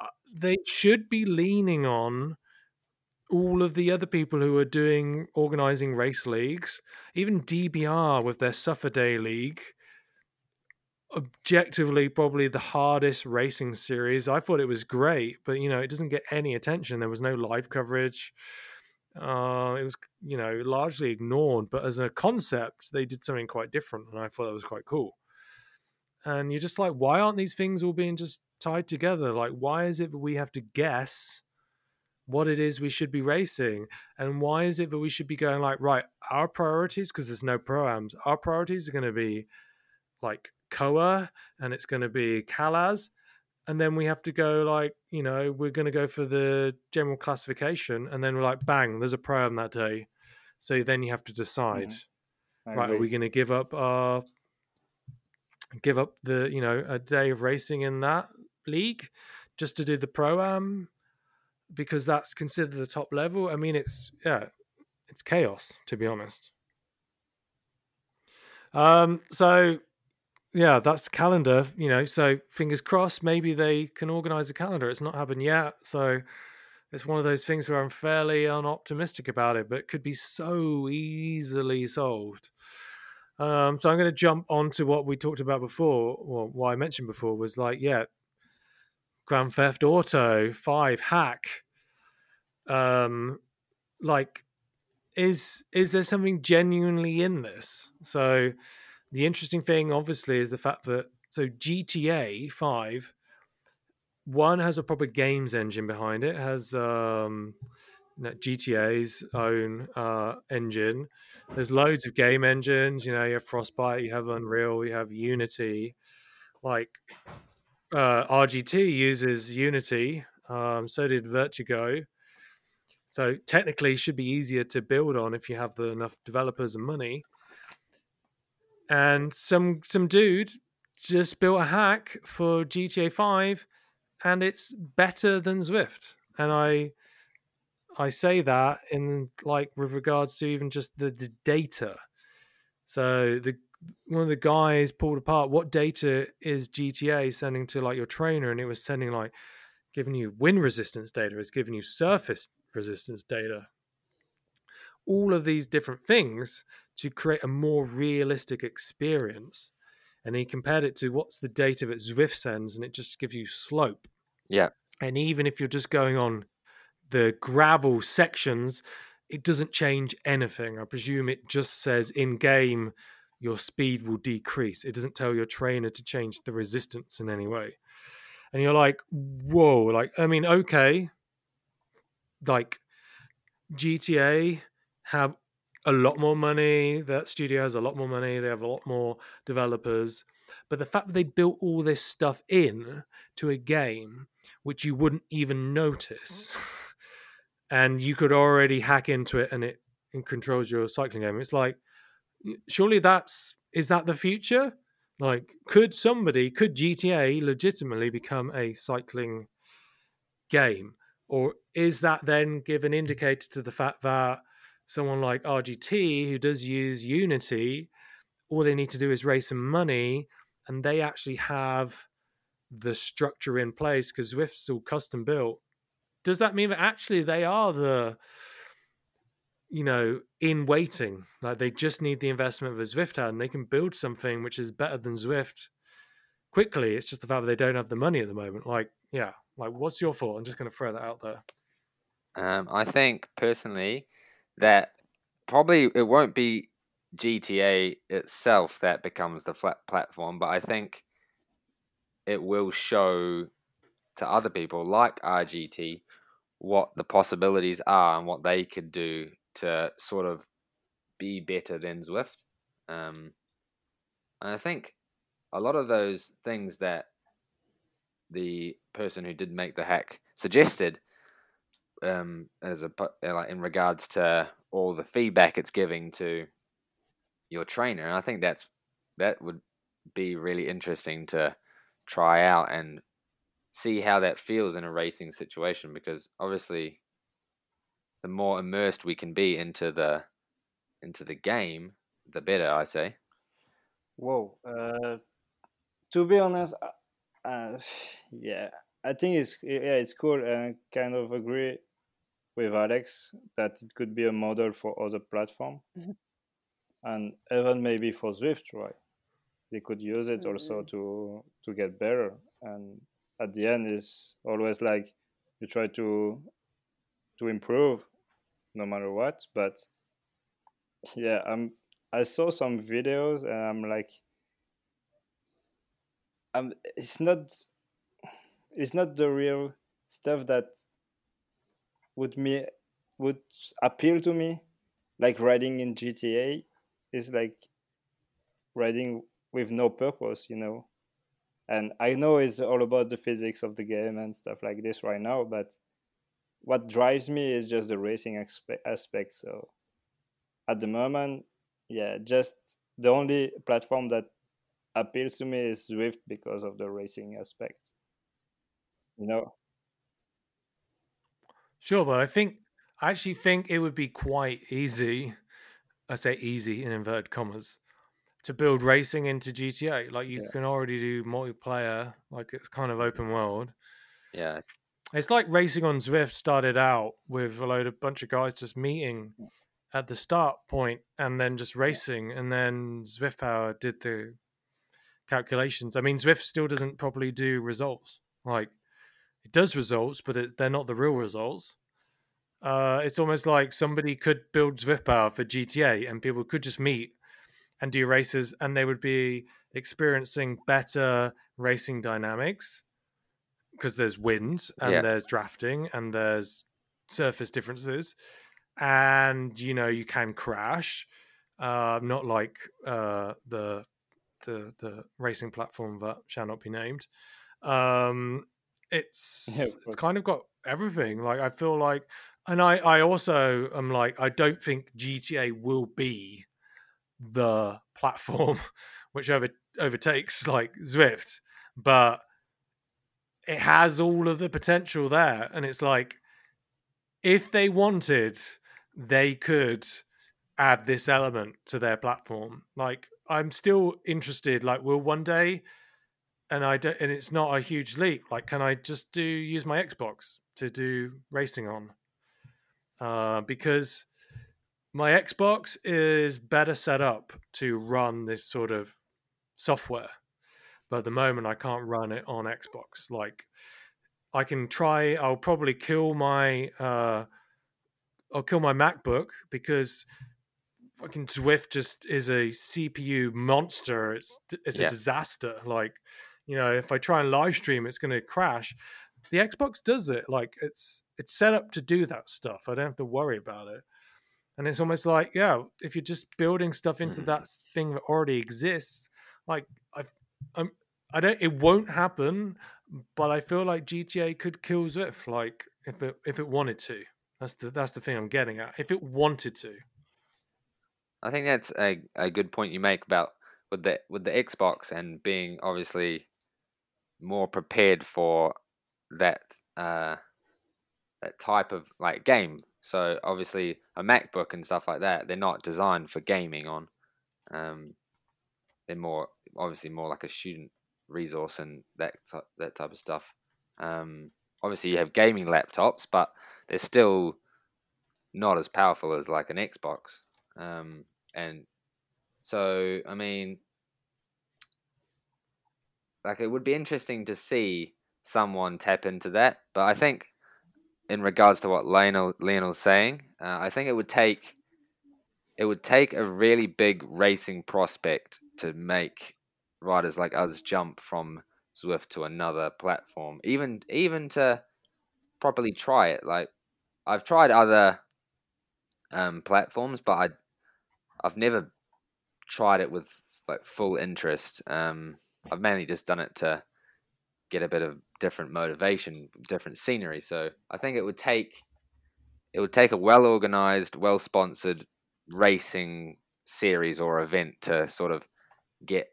Speaker 1: uh, they should be leaning on all of the other people who are doing organizing race leagues, even DBR with their Suffer Day League. objectively probably the hardest racing series. I thought it was great, but you know, it doesn't get any attention. There was no live coverage. Uh, it was, you know, largely ignored. But as a concept, they did something quite different, and I thought that was quite cool. And you're just like, why aren't these things all being just tied together? Like, why is it that we have to guess what it is we should be racing, and why is it that we should be going like, right, our priorities because there's no proams. Our priorities are going to be like Koa and it's going to be Calaz. And then we have to go like, you know, we're going to go for the general classification. And then we're like, bang, there's a pro on that day. So then you have to decide,
Speaker 2: Mm-hmm.
Speaker 1: Right, are we going to give up our, give up the, you know, a day of racing in that league just to do the pro am because that's considered the top level? I mean, it's, yeah, it's chaos, to be honest. Um, so yeah, that's the calendar, you know. So fingers crossed, maybe they can organize a calendar. It's not happened yet, so it's one of those things where I'm fairly unoptimistic about it, but it could be so easily solved. Um, so I'm going to jump on to what we talked about before, or what I mentioned before was like, yeah, Grand Theft Auto Five hack. Um, like, is is there something genuinely in this? So the interesting thing obviously is the fact that so GTA 5 one has a proper games engine behind it has um GTA's own uh engine there's loads of game engines you know you have Frostbite you have Unreal you have Unity like uh RGT uses Unity um so did VirtuGo so technically should be easier to build on if you have the enough developers and money and some some dude just built a hack for GTA 5 and it's better than Zwift. And I I say that in like with regards to even just the, the data. So the one of the guys pulled apart what data is GTA sending to like your trainer and it was sending like giving you wind resistance data, it's giving you surface resistance data. All of these different things to create a more realistic experience. And he compared it to what's the data that Zwift sends, and it just gives you slope.
Speaker 3: Yeah.
Speaker 1: And even if you're just going on the gravel sections, it doesn't change anything. I presume it just says in game your speed will decrease. It doesn't tell your trainer to change the resistance in any way. And you're like, whoa, like, I mean, okay, like GTA have a lot more money. That studio has a lot more money. They have a lot more developers. But the fact that they built all this stuff in to a game which you wouldn't even notice, and you could already hack into it and it, controls your cycling game. It's like, surely that's is that the future? Like, could somebody, could GTA legitimately become a cycling game? Or is that then give an indicator to the fact that someone like RGT, who does use Unity, all they need to do is raise some money and they actually have the structure in place because Zwift's all custom built. Does that mean that actually they are the, you know, in waiting? Like they just need the investment of a Zwift and they can build something which is better than Zwift quickly. It's just the fact that they don't have the money at the moment. Like, yeah, like what's your thought? I'm just going to throw that out there.
Speaker 3: Um, I think personally that probably it won't be GTA itself that becomes the flat platform, but I think it will show to other people like RGT what the possibilities are and what they could do to sort of be better than Zwift. Um, and I think a lot of those things that the person who did make the hack suggested um, as a like in regards to all the feedback it's giving to your trainer. And I think that's that would be really interesting to try out and see how that feels in a racing situation because obviously the more immersed we can be into the into the game, the better. I say.
Speaker 2: Whoa. Uh, to be honest, uh, uh, yeah, I think it's yeah, it's cool, and I kind of agree with Alex that it could be a model for other platform, and even maybe for Zwift, right? they could use it also
Speaker 4: Mhm.
Speaker 2: to to get better and at the end is always like you try to to improve no matter what but yeah i'm i saw some videos and i'm like i'm it's not it's not the real stuff that would me would appeal to me. Like riding in gta is like riding with no purpose you know? And i know it's all about the physics of the game and stuff like this right now but what drives me is just the racing aspe- aspect so at the moment yeah just the only platform that appeals to me is Zwift because of the racing aspect you know
Speaker 1: Sure, but I think I actually think it would be quite easy. I say easy in inverted commas to build racing into GTA. Like you
Speaker 2: Yeah.
Speaker 1: can already do multiplayer. Like it's kind of open world.
Speaker 3: Yeah,
Speaker 1: It's like racing on Zwift started out with a load of bunch of guys just meeting at the start point and then just racing, and then Zwift Power did the calculations. I mean, Zwift still doesn't properly do results. Like it does results, but it, they're not the real results. Uh, it's almost like somebody could build Zwift Power for GTA, and people could just meet and do races, and they would be experiencing better racing dynamics because there's wind and
Speaker 3: Yeah.
Speaker 1: there's drafting and there's surface differences and you know you can crash uh not like uh the the the racing platform that shall not be named um it's
Speaker 2: Yeah,
Speaker 1: it's kind of got everything like i feel like and i i also am like i don't think gta will be the platform which over overtakes like zwift but it has all of the potential there and it's like if they wanted they could add this element to their platform. Like i'm still interested like will one day and i don't and it's not a huge leap like can i just do use my xbox to do racing on? Uh because my xbox is better set up to run this sort of software but at the moment I can't run it on Xbox. Like I can try. I'll probably kill my. Uh, I'll kill my MacBook because fucking Zwift just is a CPU monster. It's it's a
Speaker 3: Yeah.
Speaker 1: disaster. Like you know, if I try and live stream, it's going to crash. The Xbox does it. Like it's it's set up to do that stuff. I don't have to worry about it. And it's almost like, yeah, if you're just building stuff into
Speaker 3: Mhm.
Speaker 1: that thing that already exists, like I've, I'm, I don't, it won't happen, but I feel like GTA could kill Zwift, like if it if it wanted to. That's the that's the thing I'm getting at. If it wanted to,
Speaker 3: I think that's a, a good point you make about with the with the Xbox and being obviously more prepared for that uh, that type of like game. So obviously a MacBook and stuff like that, they're not designed for gaming on. Um, they're more obviously more like a student resource and that that type of stuff. Um, obviously you have gaming laptops, but they're still not as powerful as like an Xbox. Um, and so I mean, like it would be interesting to see someone tap into that. But I think, in regards to what Lionel Lionel's saying, uh, I think it would take it would take a really big racing prospect to make riders like us jump from Zwift to another platform, even even to properly try it. Like I've tried other um, platforms, but I I've never tried it with like full interest. Um, I've mainly just done it to get a bit of different motivation, different scenery. So I think it would take it would take a well organized, well sponsored racing series or event to sort of get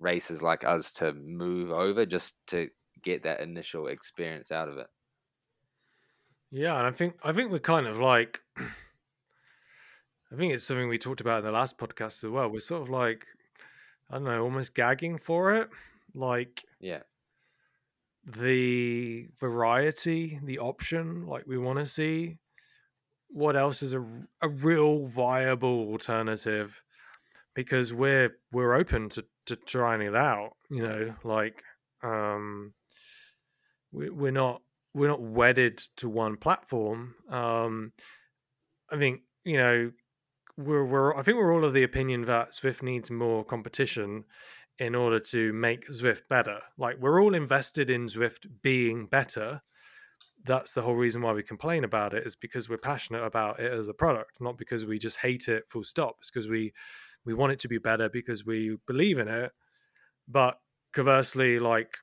Speaker 3: racers like us to move over just to get that initial experience out of it.
Speaker 1: yeah. And I think I think we're kind of like, I think it's something we talked about in the last podcast as well. We're sort of like, I don't know, almost gagging for it, like
Speaker 3: Yeah.
Speaker 1: the variety, the option, like we want to see what else is a, a real viable alternative because we're we're open to to trying it out. You know, like um, we, we're not we're not wedded to one platform. Um, I think you know we're we're I think we're all of the opinion that Zwift needs more competition in order to make Zwift better. Like we're all invested in Zwift being better. That's the whole reason why we complain about it is because we're passionate about it as a product, not because we just hate it full stop. It's because we we want it to be better because we believe in it. But conversely, like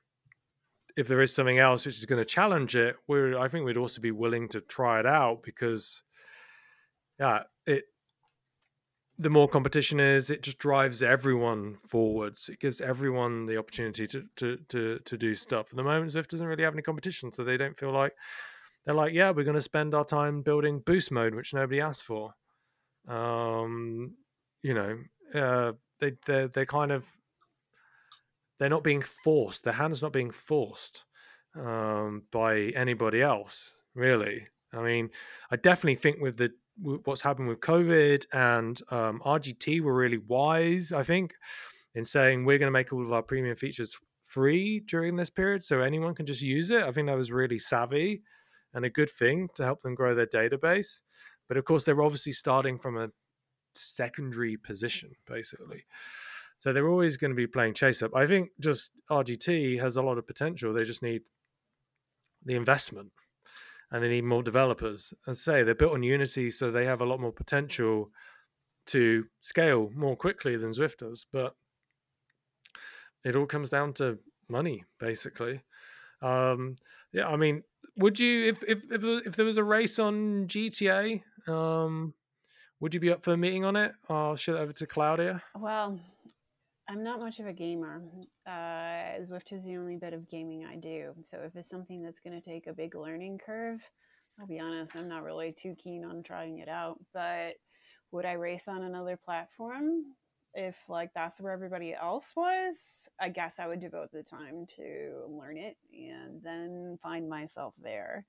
Speaker 1: if there is something else which is going to challenge it, we're I think we'd also be willing to try it out because yeah, it the more competition is, it just drives everyone forwards. It gives everyone the opportunity to to to to do stuff. At the moment, Zwift doesn't really have any competition, so they don't feel like they're like, yeah, we're going to spend our time building boost mode, which nobody asked for. Um, you know, uh, they they they kind of they're not being forced. Their hand's not being forced um, by anybody else, really. I mean, I definitely think with the what's happened with COVID and um, RGT were really wise, I think, in saying we're going to make all of our premium features free during this period so anyone can just use it. I think that was really savvy and a good thing to help them grow their database. But of course, they're obviously starting from a secondary position, basically. So they're always going to be playing chase up. I think just RGT has a lot of potential. They just need the investment and they need more developers. I say, they're built on Unity, so they have a lot more potential to scale more quickly than Zwift does. But it all comes down to money, basically. Um, yeah, I mean, would you if if if, if there was a race on GTA, um, would you be up for a meeting on it? I'll shoot over to Claudia.
Speaker 4: Well, I'm not much of a gamer. Uh, Zwift is the only bit of gaming I do. So if it's something that's going to take a big learning curve, I'll be honest, I'm not really too keen on trying it out. But would I race on another platform? If like that's where everybody else was, I guess I would devote the time to learn it and then find myself there.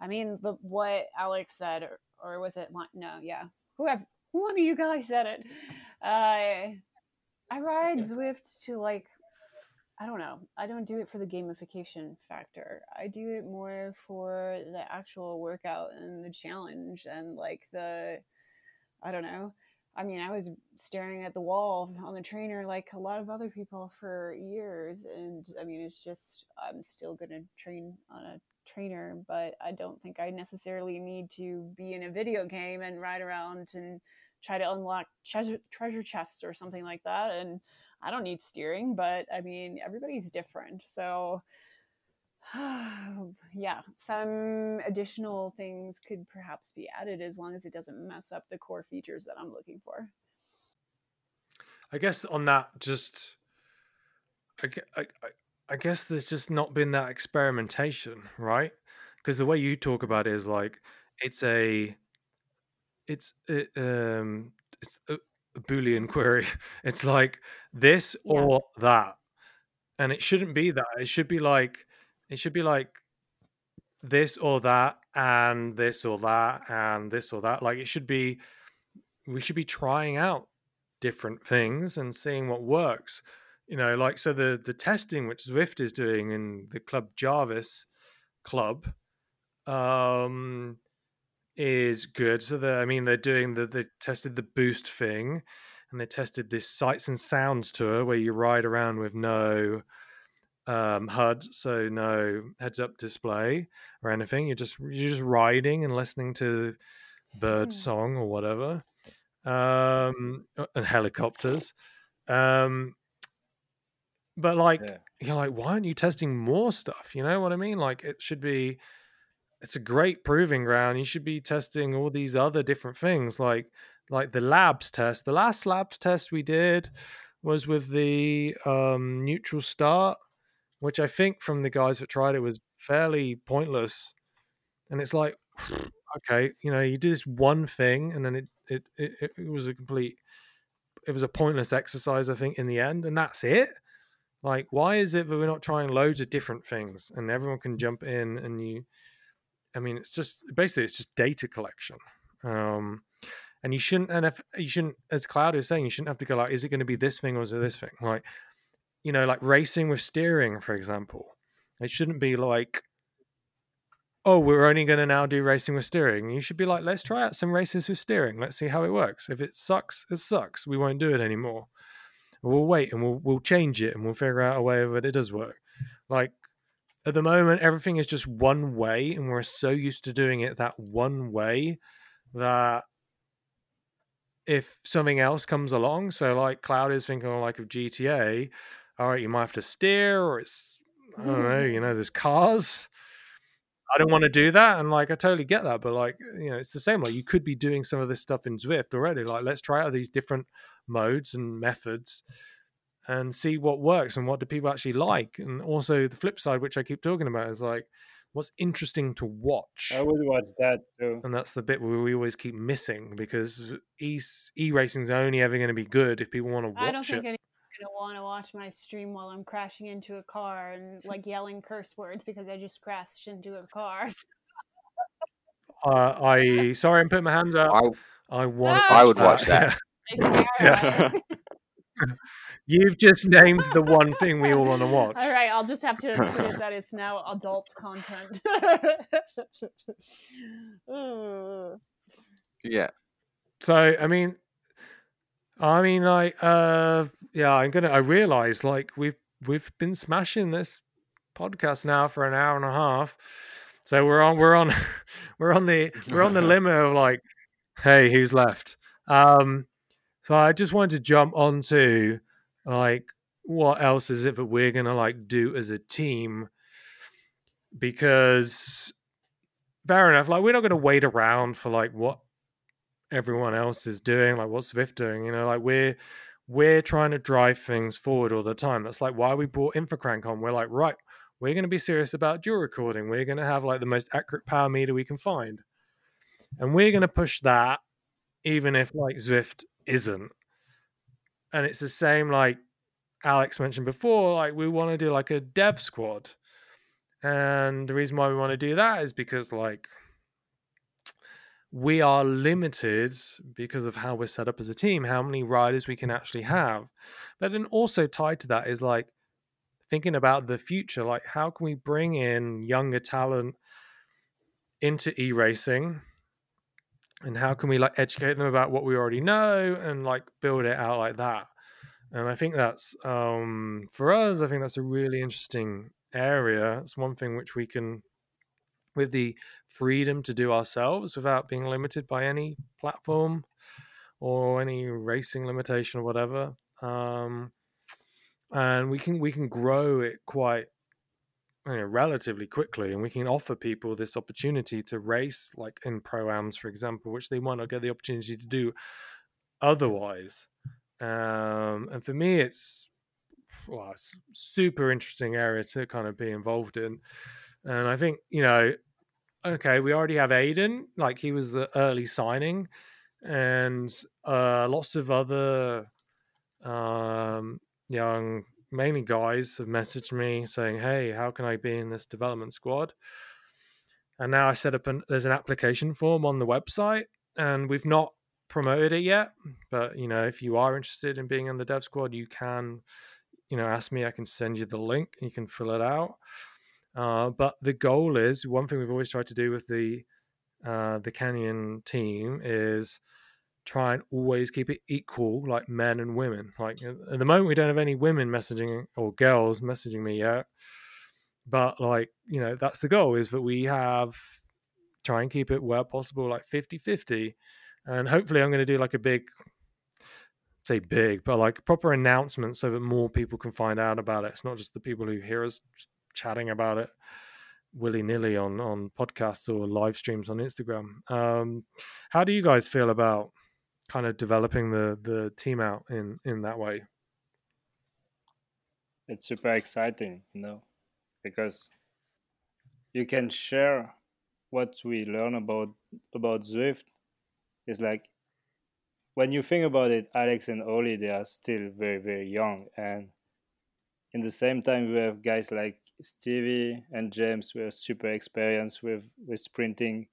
Speaker 4: I mean, the what Alex said, or, or was it no? Yeah, whoever one of you guys said it. Uh, I ride Zwift to like I don't know. I don't do it for the gamification factor. I do it more for the actual workout and the challenge and like the I don't know. I mean, I was staring at the wall on the trainer like a lot of other people for years and I mean, it's just I'm still going to train on a trainer, but I don't think I necessarily need to be in a video game and ride around and try to unlock treasure, treasure chests or something like that. And I don't need steering, but I mean, everybody's different. So, yeah, some additional things could perhaps be added as long as it doesn't mess up the core features that I'm looking for.
Speaker 1: I guess on that, just I, I, I guess there's just not been that experimentation, right? Because the way you talk about it is like it's a it's it, um it's a, a boolean query. It's like this
Speaker 4: Yeah.
Speaker 1: or that, and it shouldn't be that. It should be like it should be like this or that and this or that and this or that. Like it should be we should be trying out different things and seeing what works. You know, like so the the testing which Zwift is doing in the Club Jarvis club um is good. So the I mean they're doing the they tested the boost thing and they tested this sights and sounds tour where you ride around with no um HUD, so no heads up display or anything. You're just you're just riding and listening to bird
Speaker 4: Hmm.
Speaker 1: song or whatever. Um and helicopters. Um but like
Speaker 2: Yeah.
Speaker 1: you're like, why aren't you testing more stuff? You know what I mean? Like it should be it's a great proving ground. You should be testing all these other different things, like like the labs test. The last labs test we did was with the um, neutral start, which I think from the guys that tried it was fairly pointless. And it's like, okay, you know, you do this one thing, and then it it it, it was a complete, it was a pointless exercise. I think in the end, and that's it. Like, why is it that we're not trying loads of different things and everyone can jump in and you I mean, it's just basically it's just data collection, um, and you shouldn't and if you shouldn't as cloud is saying you shouldn't have to go like is it going to be this thing or is it this thing? Like you know like racing with steering for example it shouldn't be like oh we're only going to now do racing with steering. You should be like let's try out some races with steering. Let's see how it works. If it sucks it sucks. We won't do it anymore we'll wait and we'll we'll change it and we'll figure out a way that it does work like at the moment everything is just one way and we're so used to doing it that one way that if something else comes along, so like Cloud is thinking like of GTA, all right, you might have to steer, or it's I don't know, you know, there's cars. I don't want to do that, and like I totally get that, but like you know, it's the same. Like you could be doing some of this stuff in Zwift already. Like let's try out these different modes and methods and see what works and what do people actually like. And also the flip side, which I keep talking about, is like what's interesting to watch.
Speaker 2: I would watch that too.
Speaker 1: And that's the bit where we always keep missing because e e racing is only ever going to be good if people want to watch it.
Speaker 4: I don't think
Speaker 1: it.
Speaker 4: anyone's gonna want to watch my stream while I'm crashing into a car and like yelling curse words because I just crashed into a car.
Speaker 1: Uh, I sorry, I'm putting my hands up.
Speaker 3: I
Speaker 1: I want.
Speaker 4: I
Speaker 3: would watch that.
Speaker 4: Like,
Speaker 1: Yeah. You've just named the one thing we all want to watch.
Speaker 4: All right, I'll just have to admit that it's now adults content.
Speaker 3: Yeah.
Speaker 1: So I mean, I mean, like, uh, yeah, I'm gonna. I realize like we've we've been smashing this podcast now for an hour and a half. So we're on we're on we're on the we're on the limit of like, hey, who's left? Um, so I just wanted to jump onto like what else is it that we're gonna like do as a team? Because fair enough like we're not gonna wait around for like what everyone else is doing like what's Zwift doing you know like we're we're trying to drive things forward all the time. That's like why we brought infocrank on. We're like right we're going to be serious about dual recording. We're going to have like the most accurate power meter we can find. And we're going to push that even if like Zwift isn't. And it's the same like Alex mentioned before like we want to do like a dev squad. And the reason why we want to do that is because like we are limited because of how we're set up as a team, how many riders we can actually have. But then also tied to that is like thinking about the future, like how can we bring in younger talent into e-racing and how can we like educate them about what we already know and like build it out like that. And I think that's um for us, I think that's a really interesting area. It's one thing which we can with the freedom to do ourselves without being limited by any platform or any racing limitation or whatever. Um, and we can we can grow it quite you know, relatively quickly, and we can offer people this opportunity to race, like in proams, for example, which they might not get the opportunity to do otherwise. Um, and for me, it's well, it's super interesting area to kind of be involved in. And I think, you know, okay, we already have Aiden, like he was the early signing, and uh, lots of other um, young, mainly guys, have messaged me saying, "Hey, how can I be in this development squad?" And now I set up an there's an application form on the website, and we've not promoted it yet. But you know, if you are interested in being in the dev squad, you can, you know, ask me. I can send you the link. You can fill it out. Uh, but the goal is one thing we've always tried to do with the uh, the Canyon team is try and always keep it equal, like men and women. Like at the moment, we don't have any women messaging or girls messaging me yet. But like you know, that's the goal is that we have try and keep it where possible, like 50-50. and hopefully, I'm going to do like a big say big, but like proper announcement so that more people can find out about it. It's not just the people who hear us chatting about it willy nilly on on podcasts or live streams on Instagram. Um, how do you guys feel about kind of developing the the team out in in that way?
Speaker 2: It's super exciting, you know, because you can share what we learn about about Zwift. It's like when you think about it, Alex and Oli they are still very very young, and in the same time we have guys like Stevie and James who are super experienced with with sprinting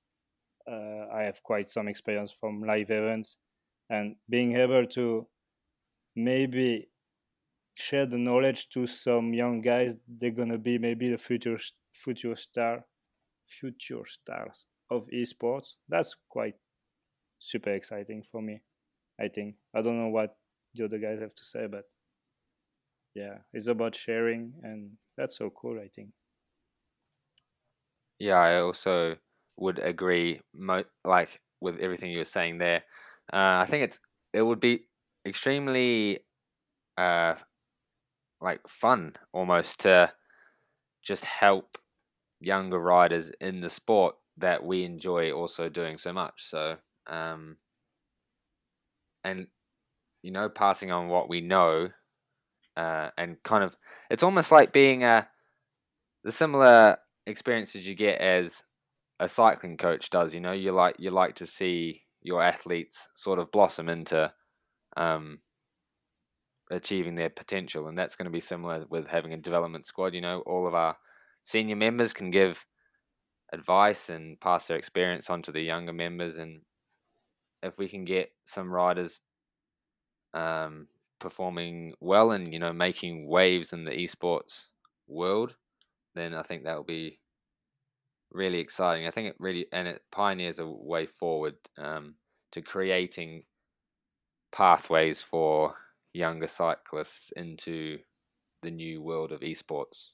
Speaker 2: uh, I have quite some experience from live events, and being able to maybe share the knowledge to some young guys, they're gonna be maybe the future future star, future stars of esports. That's quite super exciting for me. I think I don't know what the other guys have to say, but yeah, it's about sharing, and that's so cool. I think.
Speaker 3: Yeah, I also would agree, mo- like with everything you were saying there. Uh, I think it's it would be extremely, uh, like fun almost to just help younger riders in the sport that we enjoy also doing so much. So, um, and you know, passing on what we know, uh, and kind of, it's almost like being a the similar experiences you get as a cycling coach does. You know, you like you like to see your athletes sort of blossom into um, achieving their potential, and that's going to be similar with having a development squad. You know, all of our senior members can give advice and pass their experience on to the younger members, and if we can get some riders um, performing well and you know making waves in the esports world, then I think that will be really exciting. I think it really and it pioneers a way forward um, to creating pathways for younger cyclists into the new world of esports.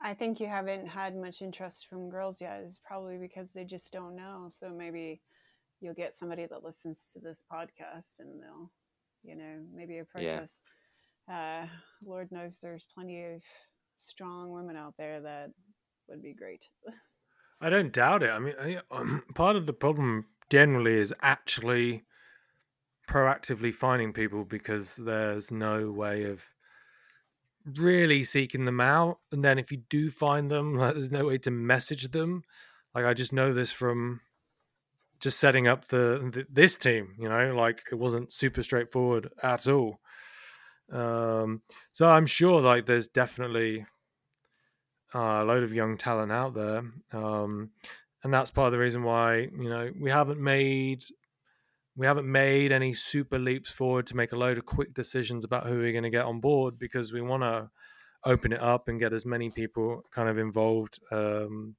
Speaker 4: I think you haven't had much interest from girls yet. It's probably because they just don't know. So maybe you'll get somebody that listens to this podcast and they'll, you know, maybe approach
Speaker 3: Yeah.
Speaker 4: us. Uh, Lord knows there's plenty of strong women out there that would be great.
Speaker 1: I don't doubt it. I mean, I- um, part of the problem generally is actually proactively finding people because there's no way of really seeking them out. And then if you do find them, like, there's no way to message them. Like I just know this from just setting up the, the this team. You know, like it wasn't super straightforward at all. Um, so I'm sure like there's definitely uh, a load of young talent out there. Um, and that's part of the reason why, you know, we haven't made we haven't made any super leaps forward to make a load of quick decisions about who we're going to get on board because we want to open it up and get as many people kind of involved um,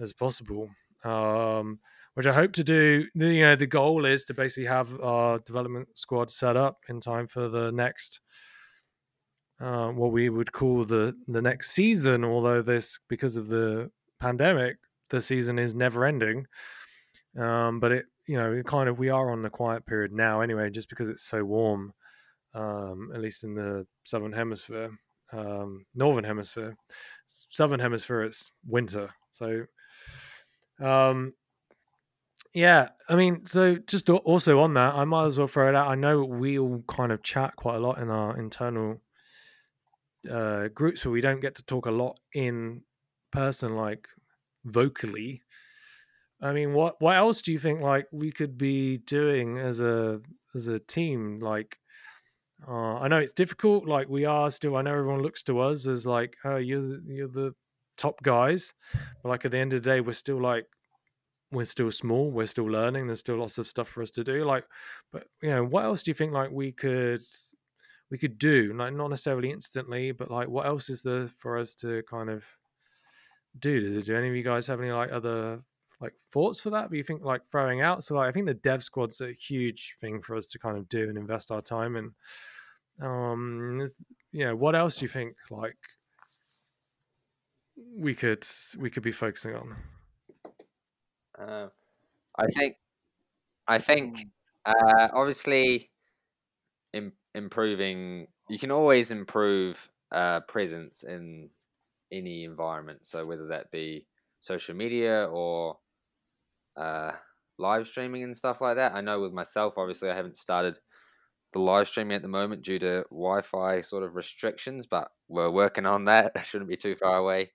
Speaker 1: as possible. Um, which I hope to do. You know, the goal is to basically have our development squad set up in time for the next uh, what we would call the the next season. Although this, because of the pandemic, the season is never ending. Um, but it, you know, it kind of we are on the quiet period now anyway, just because it's so warm. Um, at least in the southern hemisphere, um, northern hemisphere, southern hemisphere, it's winter. So, um, yeah, I mean, so just also on that, I might as well throw it out. I know we all kind of chat quite a lot in our internal uh, groups where we don't get to talk a lot in person, like vocally. I mean, what what else do you think like we could be doing as a as a team? Like, uh, I know it's difficult. Like we are still. I know everyone looks to us as like, oh, you're the, you're the top guys, but like at the end of the day, we're still like we're still small. We're still learning. There's still lots of stuff for us to do. Like, but you know, what else do you think like we could we could do? Like, not necessarily instantly, but like, what else is there for us to kind of do? Does do any of you guys have any like other like thoughts for that? Do you think like throwing out? So like, I think the dev squad's a huge thing for us to kind of do and invest our time in. Um, is- you know, what else do you think like we could we could be focusing on?
Speaker 3: Uh, I think, I think, uh, obviously, Im- improving. You can always improve uh, presence in any environment. So whether that be social media or uh, live streaming and stuff like that. I know with myself, obviously, I haven't started the live streaming at the moment due to Wi-Fi sort of restrictions, but we're working on that. Shouldn't be too far away.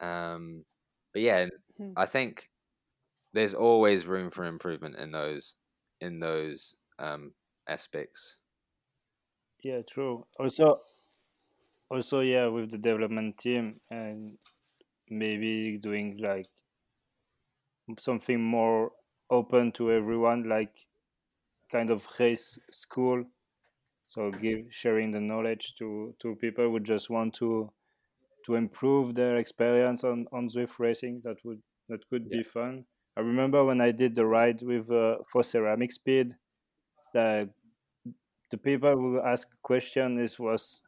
Speaker 3: Um, but yeah,
Speaker 4: Hmm.
Speaker 3: I think there's always room for improvement in those in those um, aspects.
Speaker 2: Yeah, true. Also, also, yeah, with the development team and maybe doing like something more open to everyone, like kind of race school. So give sharing the knowledge to to people who just want to to improve their experience on on Zwift racing. That would that could
Speaker 3: Yeah.
Speaker 2: be fun. I remember when I did the ride with uh, for CeramicSpeed, the the people who ask question is was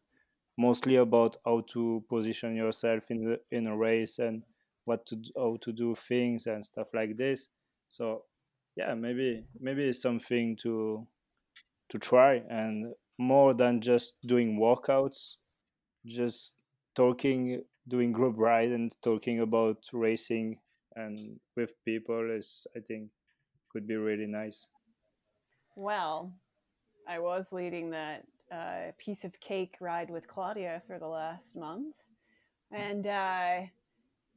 Speaker 2: mostly about how to position yourself in the in a race and what to how to do things and stuff like this. So yeah, maybe maybe it's something to to try and more than just doing workouts, just talking, doing group ride and talking about racing and with people is I think could be really nice.
Speaker 4: Well, I was leading that uh, piece of cake ride with Claudia for the last month, and uh,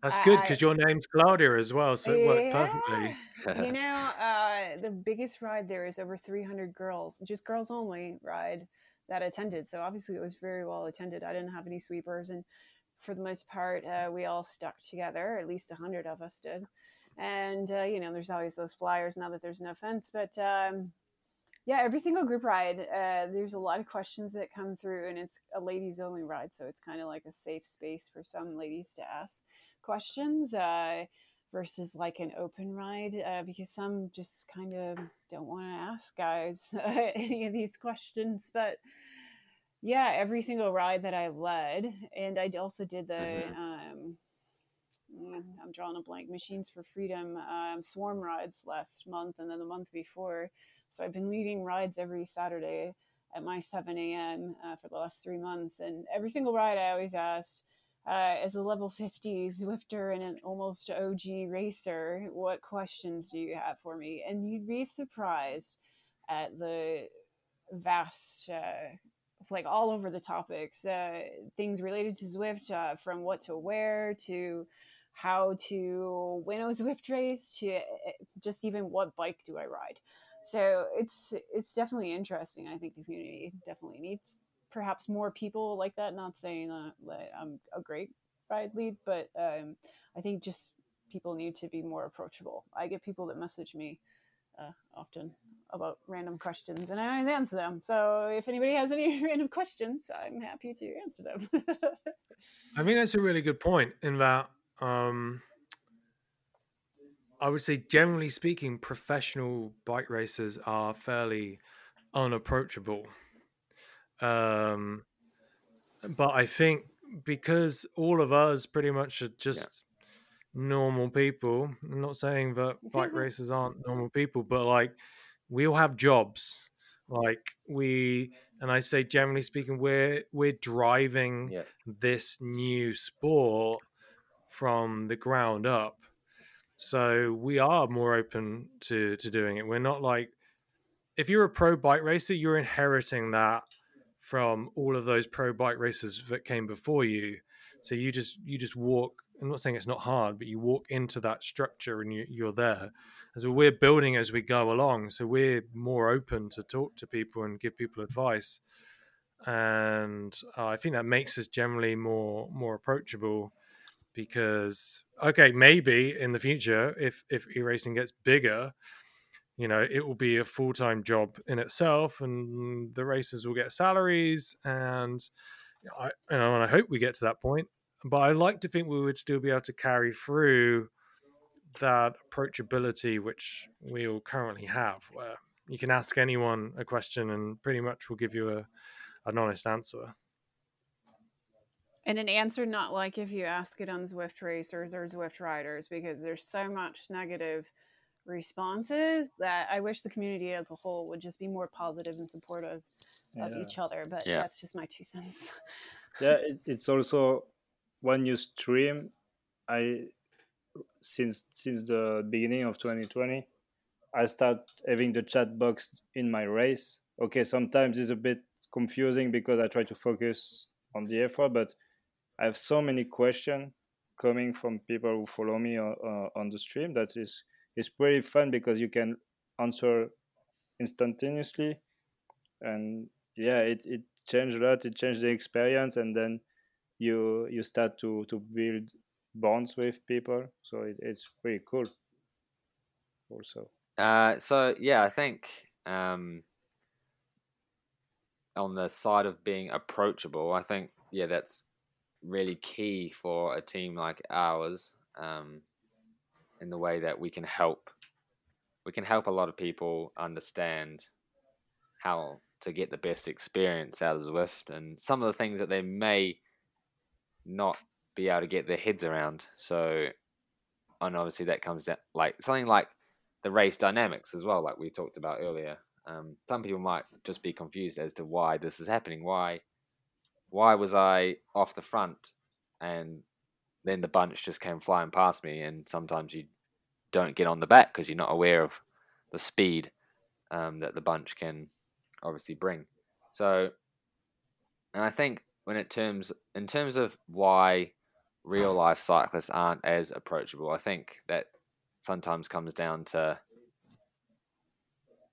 Speaker 1: That's good because your name's Claudia as well, so it worked perfectly.
Speaker 4: yeah, you know, uh, the biggest ride there is over 300 girls, just girls only ride that attended. So obviously it was very well attended. I didn't have any sweepers, and for the most part, uh, we all stuck together. At least 100 of us did. And uh, you know, there's always those flyers now that there's no fence, but. Um, yeah, every single group ride, uh, there's a lot of questions that come through, and it's a ladies only ride, so it's kind of like a safe space for some ladies to ask questions uh, versus like an open ride, uh, because some just kind of don't want to ask guys any of these questions. But yeah, every single ride that I led, and I also did the.
Speaker 3: Mhm.
Speaker 4: Um, mm, I'm drawing a blank. Machines for Freedom um, swarm rides last month, and then the month before. So I've been leading rides every Saturday at my 7 a.m. Uh, for the last three months. And every single ride I always asked, uh, as a level 50 Zwifter and an almost OG racer, what questions do you have for me? And you'd be surprised at the vast, uh, like all over the topics, uh, things related to Zwift, uh, from what to wear to how to win a Zwift race to uh, just even what bike do I ride so it's it's definitely interesting i think the community definitely needs perhaps more people like that not saying uh, that i'm a great ride lead but um, i think just people need to be more approachable. I get people that message me uh, often about random questions and i always answer them. So if anybody has any random questions i'm happy to answer them.
Speaker 1: I mean, that's a really good point in that um, I would say, generally speaking, professional bike racers are fairly unapproachable. Um, but I think because all of us pretty much are just normal people, I'm not saying that bike racers aren't normal people, but like we all have jobs. Like we, and I say generally speaking, we're we're driving
Speaker 3: Yeah.
Speaker 1: this new sport from the ground up. So we are more open to to doing it. We're not like if you're a pro bike racer, you're inheriting that from all of those pro bike racers that came before you. So you just you just walk. I'm not saying it's not hard, but you walk into that structure and you, you're there. As we're building as we go along, so we're more open to talk to people and give people advice, and uh, I think that makes us generally more more approachable. Because okay, maybe in the future, if if e-racing gets bigger, you know it will be a full-time job in itself and the racers will get salaries and i you know and i hope we get to that point but i like to think we would still be able to carry through that approachability which we all currently have where you can ask anyone a question and pretty much will give you a an honest answer
Speaker 4: and an answer not like if you ask it on Zwift racers or Zwift riders, because there's so much negative responses that I wish the community as a whole would just be more positive and supportive of
Speaker 2: Yeah.
Speaker 4: each other. But
Speaker 3: Yeah.
Speaker 4: that's just my two cents.
Speaker 2: yeah it, it's also when you stream i since since the beginning of 2020 i start having the chat box in my race okay sometimes it's a bit confusing because i try to focus on the effort but i have so many questions coming from people who follow me on, uh, on the stream that is is pretty fun because you can answer instantaneously. And yeah it, it changed a lot. It changed the experience and then you you start to to build bonds with people. So it, it's pretty cool also.
Speaker 3: Uh, so yeah, I think um, on the side of being approachable, I think yeah, that's really key for a team like ours. Um, in the way that we can help, we can help a lot of people understand how to get the best experience out of Zwift and some of the things that they may not be able to get their heads around. So, and obviously that comes down like something like the race dynamics as well, like we talked about earlier. Um, some people might just be confused as to why this is happening. Why, why was I off the front, and then the bunch just came flying past me? And sometimes you don't get on the back because you're not aware of the speed um, that the bunch can obviously bring. So, and I think when it terms in terms of why real life cyclists aren't as approachable, I think that sometimes comes down to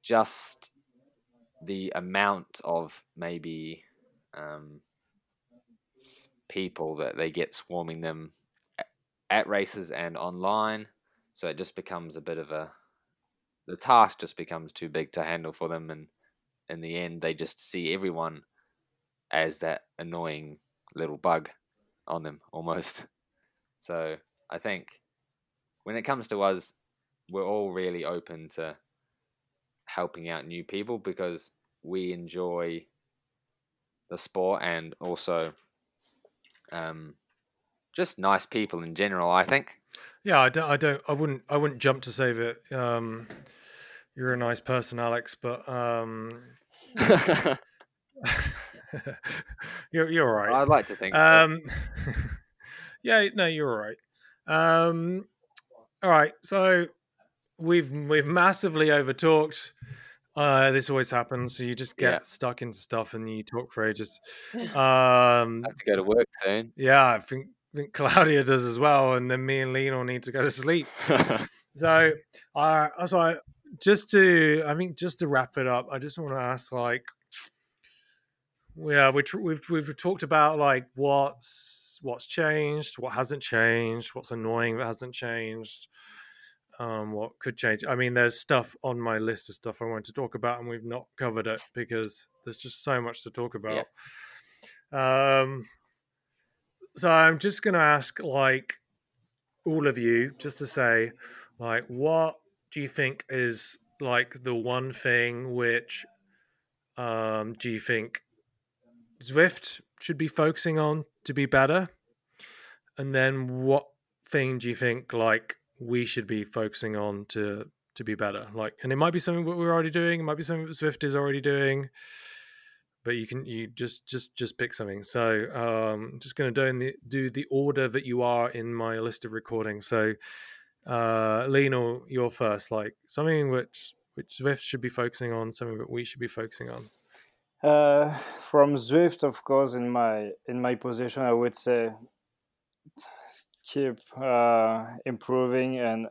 Speaker 3: just the amount of maybe um, people that they get swarming them at races and online. So it just becomes a bit of a the task just becomes too big to handle for them, and in the end, they just see everyone as that annoying little bug on them almost. So I think when it comes to us, we're all really open to helping out new people because we enjoy the sport and also um, just nice people in general. I think.
Speaker 1: Yeah, I don't. I don't. I wouldn't. I wouldn't jump to save it. Um, you're a nice person, Alex, but um, you're you're all right.
Speaker 3: I'd like to think.
Speaker 1: Um, yeah, no, you're all right. Um, all right, so we've we've massively overtalked. Uh, this always happens. So you just get
Speaker 3: Yeah.
Speaker 1: stuck into stuff and you talk for ages. Um,
Speaker 3: I have to go to work soon.
Speaker 1: yeah, I think, think Claudia does as well, and then me and Lena need to go to sleep. So, uh, so I, just to, I think, just to wrap it up, I just want to ask, like, yeah, we tr- we've we've talked about like what's what's changed, what hasn't changed, what's annoying that hasn't changed, um, what could change. I mean, there's stuff on my list of stuff I want to talk about, and we've not covered it because there's just so much to talk about. Um, so I'm just gonna ask, like, all of you, just to say, like, what do you think is like the one thing which um, do you think Zwift should be focusing on to be better? And then what thing do you think like we should be focusing on to to be better? Like, and it might be something that we're already doing. It might be something that Zwift is already doing. But you can you just just just pick something. So um, just going to do in the do the order that you are in my list of recordings. So uh, Lena, you're first. Like something which which Zwift should be focusing on, something that we should be focusing on.
Speaker 2: Uh, from Zwift, of course, in my in my position, I would say keep uh, improving and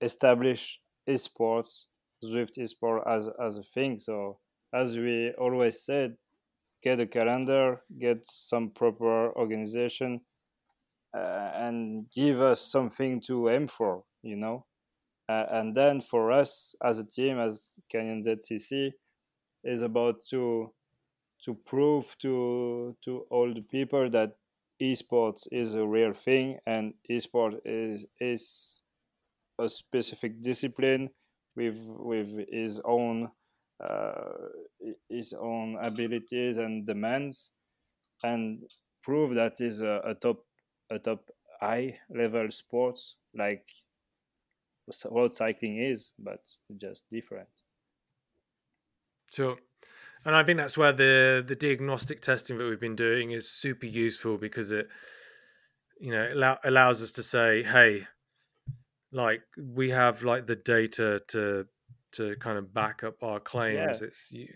Speaker 2: establish esports, Zwift esport as as a thing. So as we always said, get a calendar, get some proper organization, uh, and give us something to aim for. You know, uh, and then for us as a team, as Canyon ZCC, is about to to prove to to all the people that esports is a real thing and esport is is a specific discipline with with his own uh, his own abilities and demands and prove that is a, a top a top high level sports like road cycling is but just different
Speaker 1: Sure. And I think that's where the the diagnostic testing that we've been doing is super useful because it, you know, allow, allows us to say, hey, like we have like the data to to kind of back up our claims. It's you,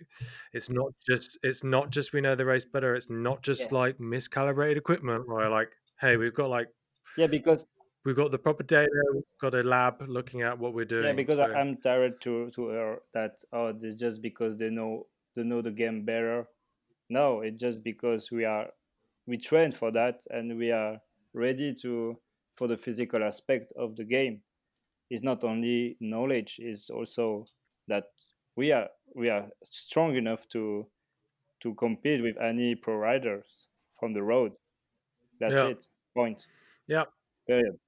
Speaker 1: it's not just it's not just we know the race better. It's not just
Speaker 2: Yeah.
Speaker 1: like miscalibrated equipment. Or like, hey, we've got like
Speaker 2: yeah because
Speaker 1: we've got the proper data. We've got a lab looking at what we're doing.
Speaker 2: Yeah, because
Speaker 1: so-
Speaker 2: I'm tired to to hear that oh, it's just because they know they know the game better. No, it's just because we are we train for that and we are ready to for the physical aspect of the game. It's not only knowledge it's also that we are we are strong enough to to compete with any pro riders from the road that's
Speaker 1: Yeah.
Speaker 2: it point
Speaker 1: Yeah.
Speaker 2: period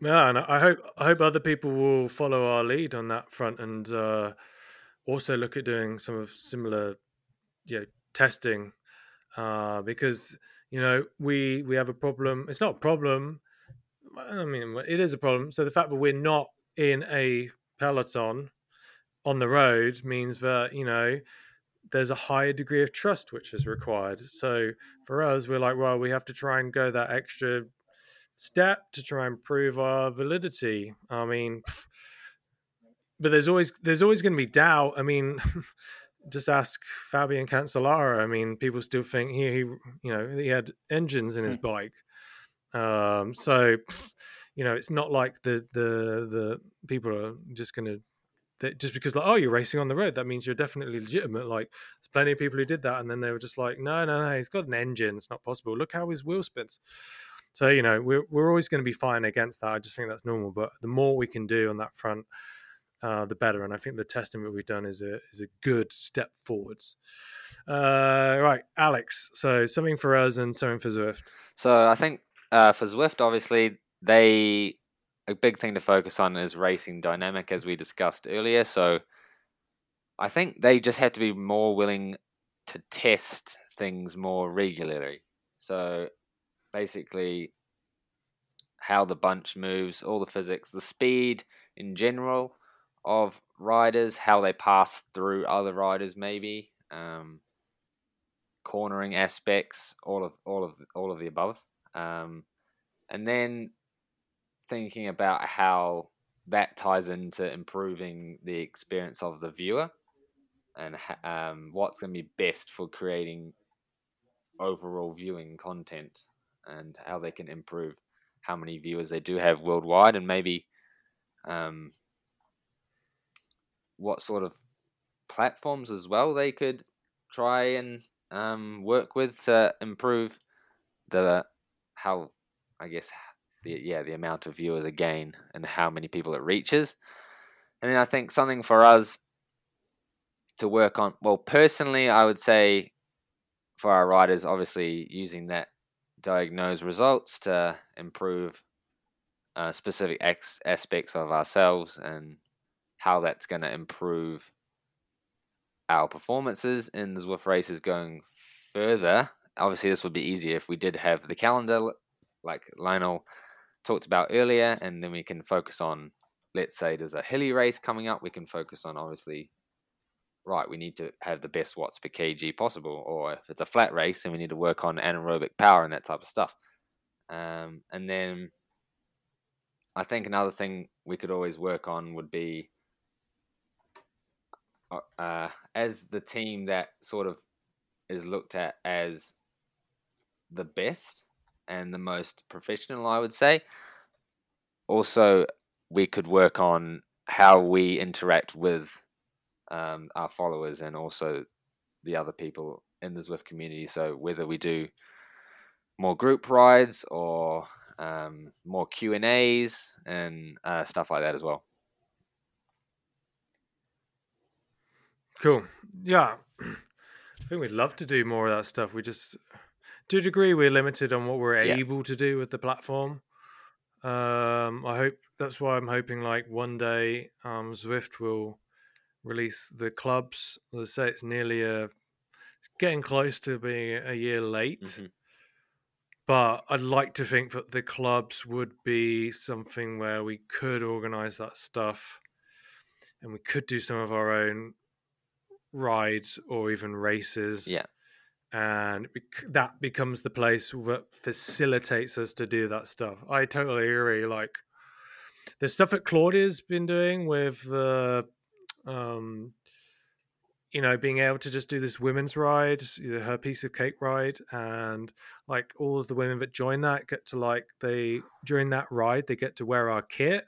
Speaker 1: Yeah, and I hope I hope other people will follow our lead on that front and uh, also look at doing some of similar, you know, testing, uh, because you know we we have a problem. It's not a problem. I mean, it is a problem. So the fact that we're not in a peloton on the road means that you know there's a higher degree of trust which is required. So for us, we're like, well, we have to try and go that extra step to try and prove our validity. I mean, but there's always there's always going to be doubt. I mean, just ask Fabian Cancellara. I mean, people still think he, he you know he had engines in his bike. Um, so you know, it's not like the the the people are just going to. Just because like oh you're racing on the road that means you're definitely legitimate like there's plenty of people who did that and then they were just like no no no he's got an engine it's not possible look how his wheel spins so you know we're we're always going to be fine against that. I just think that's normal. But the more we can do on that front, uh, the better. And I think the testing that we've done is a is a good step forwards. Uh, right, Alex. So something for us and something for Zwift.
Speaker 3: So I think uh, for Zwift, obviously, they a big thing to focus on is racing dynamic, as we discussed earlier. So I think they just have to be more willing to test things more regularly. So basically, how the bunch moves, all the physics, the speed in general of riders, how they pass through other riders, maybe. Um, cornering aspects, all of all of all of the above, um, and then thinking about how that ties into improving the experience of the viewer and um, what's going to be best for creating overall viewing content and how they can improve how many viewers they do have worldwide and maybe um, what sort of platforms as well they could try and um, work with to improve the how I guess the yeah the amount of viewers again and how many people it reaches. And then I think something for us to work on. Well, personally, I would say for our riders, obviously using that Diagnosa results to improve uh, specific ex- aspects of ourselves and how that's going to improve our performances in the Zwift races going further. Obviously, this would be easier if we did have the calendar, like Lionel talked about earlier, and then we can focus on, let's say, there's a hilly race coming up. We can focus on obviously, right, we need to have the best watts per kg possible, or if it's a flat race, then we need to work on anaerobic power and that type of stuff. Um, and then I think another thing we could always work on would be uh, as the team that sort of is looked at as the best and the most professional, I would say. Also, we could work on how we interact with um, our followers and also the other people in the Zwift community. So whether we do more group rides or um, more Q and A's and uh, stuff like that as well.
Speaker 1: Cool. Yeah. I think we'd love to do more of that stuff. We just, to a degree, we're limited on what we're
Speaker 3: Yeah.
Speaker 1: able to do with the platform. Um, I hope that's why I'm hoping like one day um, Zwift will release the clubs. Let's say it's nearly a getting close to being a year late.
Speaker 3: Mhm.
Speaker 1: But I'd like to think that the clubs would be something where we could organize that stuff and we could do some of our own rides or even races.
Speaker 3: Yeah.
Speaker 1: And that becomes the place that facilitates us to do that stuff. I totally agree. Like the stuff that Claudia's been doing with the, um, you know, being able to just do this women's ride, you know, her piece of cake ride, and like all of the women that join that get to like they during that ride they get to wear our kit.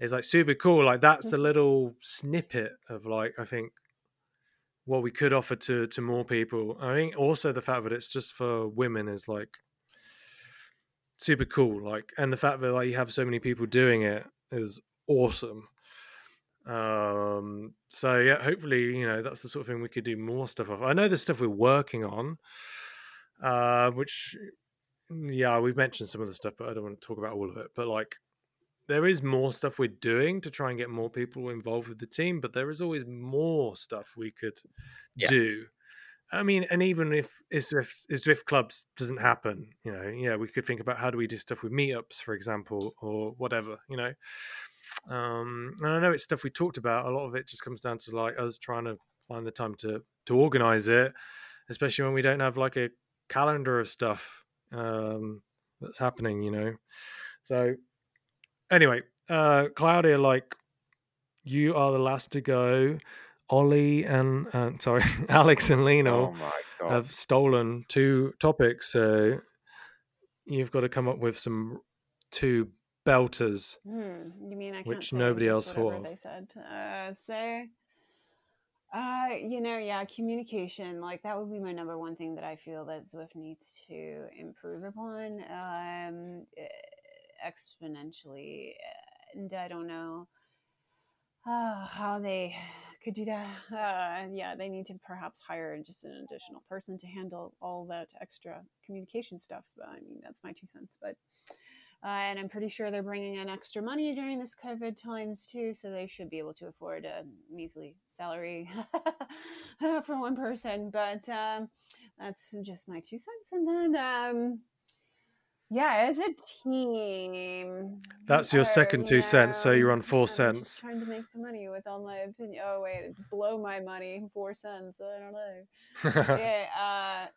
Speaker 1: It's like super cool. Like that's a little snippet of like I think what we could offer to to more people. I think also the fact that it's just for women is like super cool. Like and the fact that like you have so many people doing it is awesome. Um, so yeah, hopefully, you know, that's the sort of thing we could do more stuff of. I know there's stuff we're working on, uh, which yeah, we've mentioned some of the stuff, but I don't want to talk about all of it. But like, there is more stuff we're doing to try and get more people involved with the team, but there is always more stuff we could
Speaker 3: Yeah.
Speaker 1: do. I mean, and even if Zwift, Zwift clubs doesn't happen, you know, yeah, we could think about how do we do stuff with meetups, for example, or whatever, you know. Um, and I know it's stuff we talked about. A lot of it just comes down to like us trying to find the time to to organize it, especially when we don't have like a calendar of stuff um, that's happening, you know. So anyway, uh, Claudia, like you are the last to go. Ollie and uh, sorry, Alex and Lino
Speaker 3: Oh
Speaker 1: have stolen two topics. So you've got to come up with some two belters.
Speaker 4: Hmm, you mean I can't
Speaker 1: Which
Speaker 4: say
Speaker 1: nobody else thought of.
Speaker 4: They said. Uh, say, uh, you know, yeah, communication. Like that would be my number one thing that I feel that Zwift needs to improve upon um, eh, exponentially. And I don't know uh, how they could do that. Uh, yeah, they need to perhaps hire just an additional person to handle all that extra communication stuff. I mean, that's my two cents, but. Uh, and I'm pretty sure they're bringing in extra money during this COVID times too, so they should be able to afford a measly salary for one person. But um, that's just my two cents. And then, um, yeah, as a team,
Speaker 1: That's your second two cents, so you're on four
Speaker 4: I'm just
Speaker 1: cents.
Speaker 4: trying to make the money with all my opinion. Oh wait, blow my money, four cents. I don't know yeah, uh,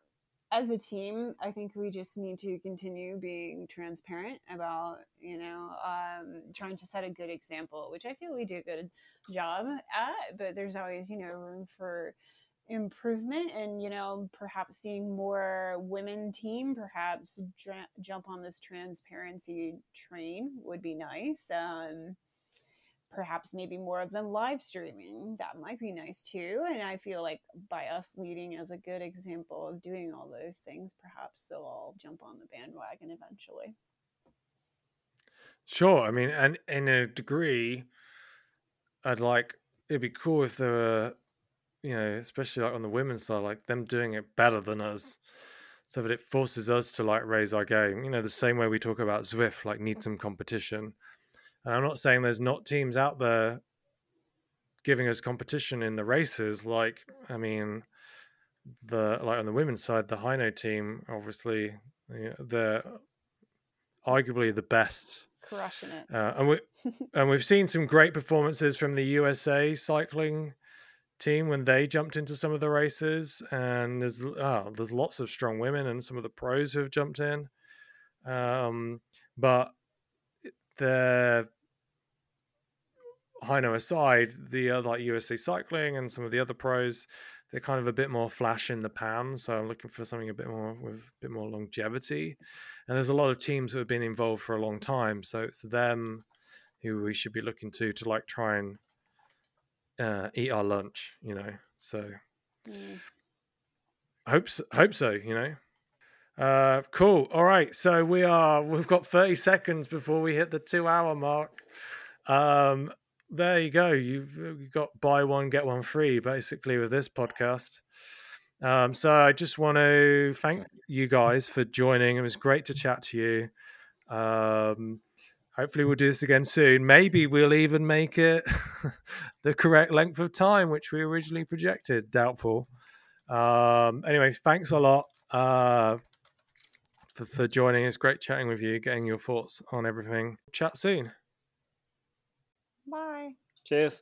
Speaker 4: as a team, I think we just need to continue being transparent about, you know, um, trying to set a good example, which I feel we do a good job at. But there's always, you know, room for improvement, and you know, perhaps seeing more women team, perhaps jump on this transparency train would be nice. Um, perhaps maybe more of them live streaming that might be nice too and i feel like by us leading as a good example of doing all those things perhaps they'll all jump on the bandwagon eventually
Speaker 1: Sure. I mean, and in a degree, I'd like it'd be cool if there were, you know, especially like on the women's side, like them doing it better than us, so that it forces us to like raise our game. You know, the same way we talk about Zwift, like need some competition. And I'm not saying there's not teams out there giving us competition in the races. Like, I mean, the like on the women's side, the Hino team, obviously, you know, they're arguably the best.
Speaker 4: crushing it
Speaker 1: Uh, and we and we've seen some great performances from the USA cycling team when they jumped into some of the races. And there's oh, there's lots of strong women and some of the pros who have jumped in. Um, but the Hino aside, the other like USA Cycling and some of the other pros, they're kind of a bit more flash in the pan. So I'm looking for something a bit more with a bit more longevity. And there's a lot of teams who have been involved for a long time, so it's them who we should be looking to to like try and uh, eat our lunch, you know. So
Speaker 4: Mm.
Speaker 1: hope so, hope so, you know. Uh, cool. All right, so we are we've got 30 seconds before we hit the two hour mark. Um, there you go. You've, you've got buy one get one free basically with this podcast. Um, so I just want to thank you guys for joining. It was great to chat to you. Um, hopefully we'll do this again soon. Maybe we'll even make it the correct length of time, which we originally projected. Doubtful. Um, anyway, thanks a lot uh, for, for joining. It's great chatting with you, getting your thoughts on everything. Chat soon.
Speaker 4: bye
Speaker 2: Cheers.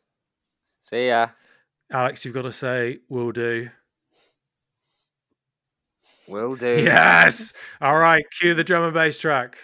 Speaker 3: See ya.
Speaker 1: Alex, you've got to say, we'll do.
Speaker 3: Will do.
Speaker 1: Yes. All right. Cue the drum and bass track.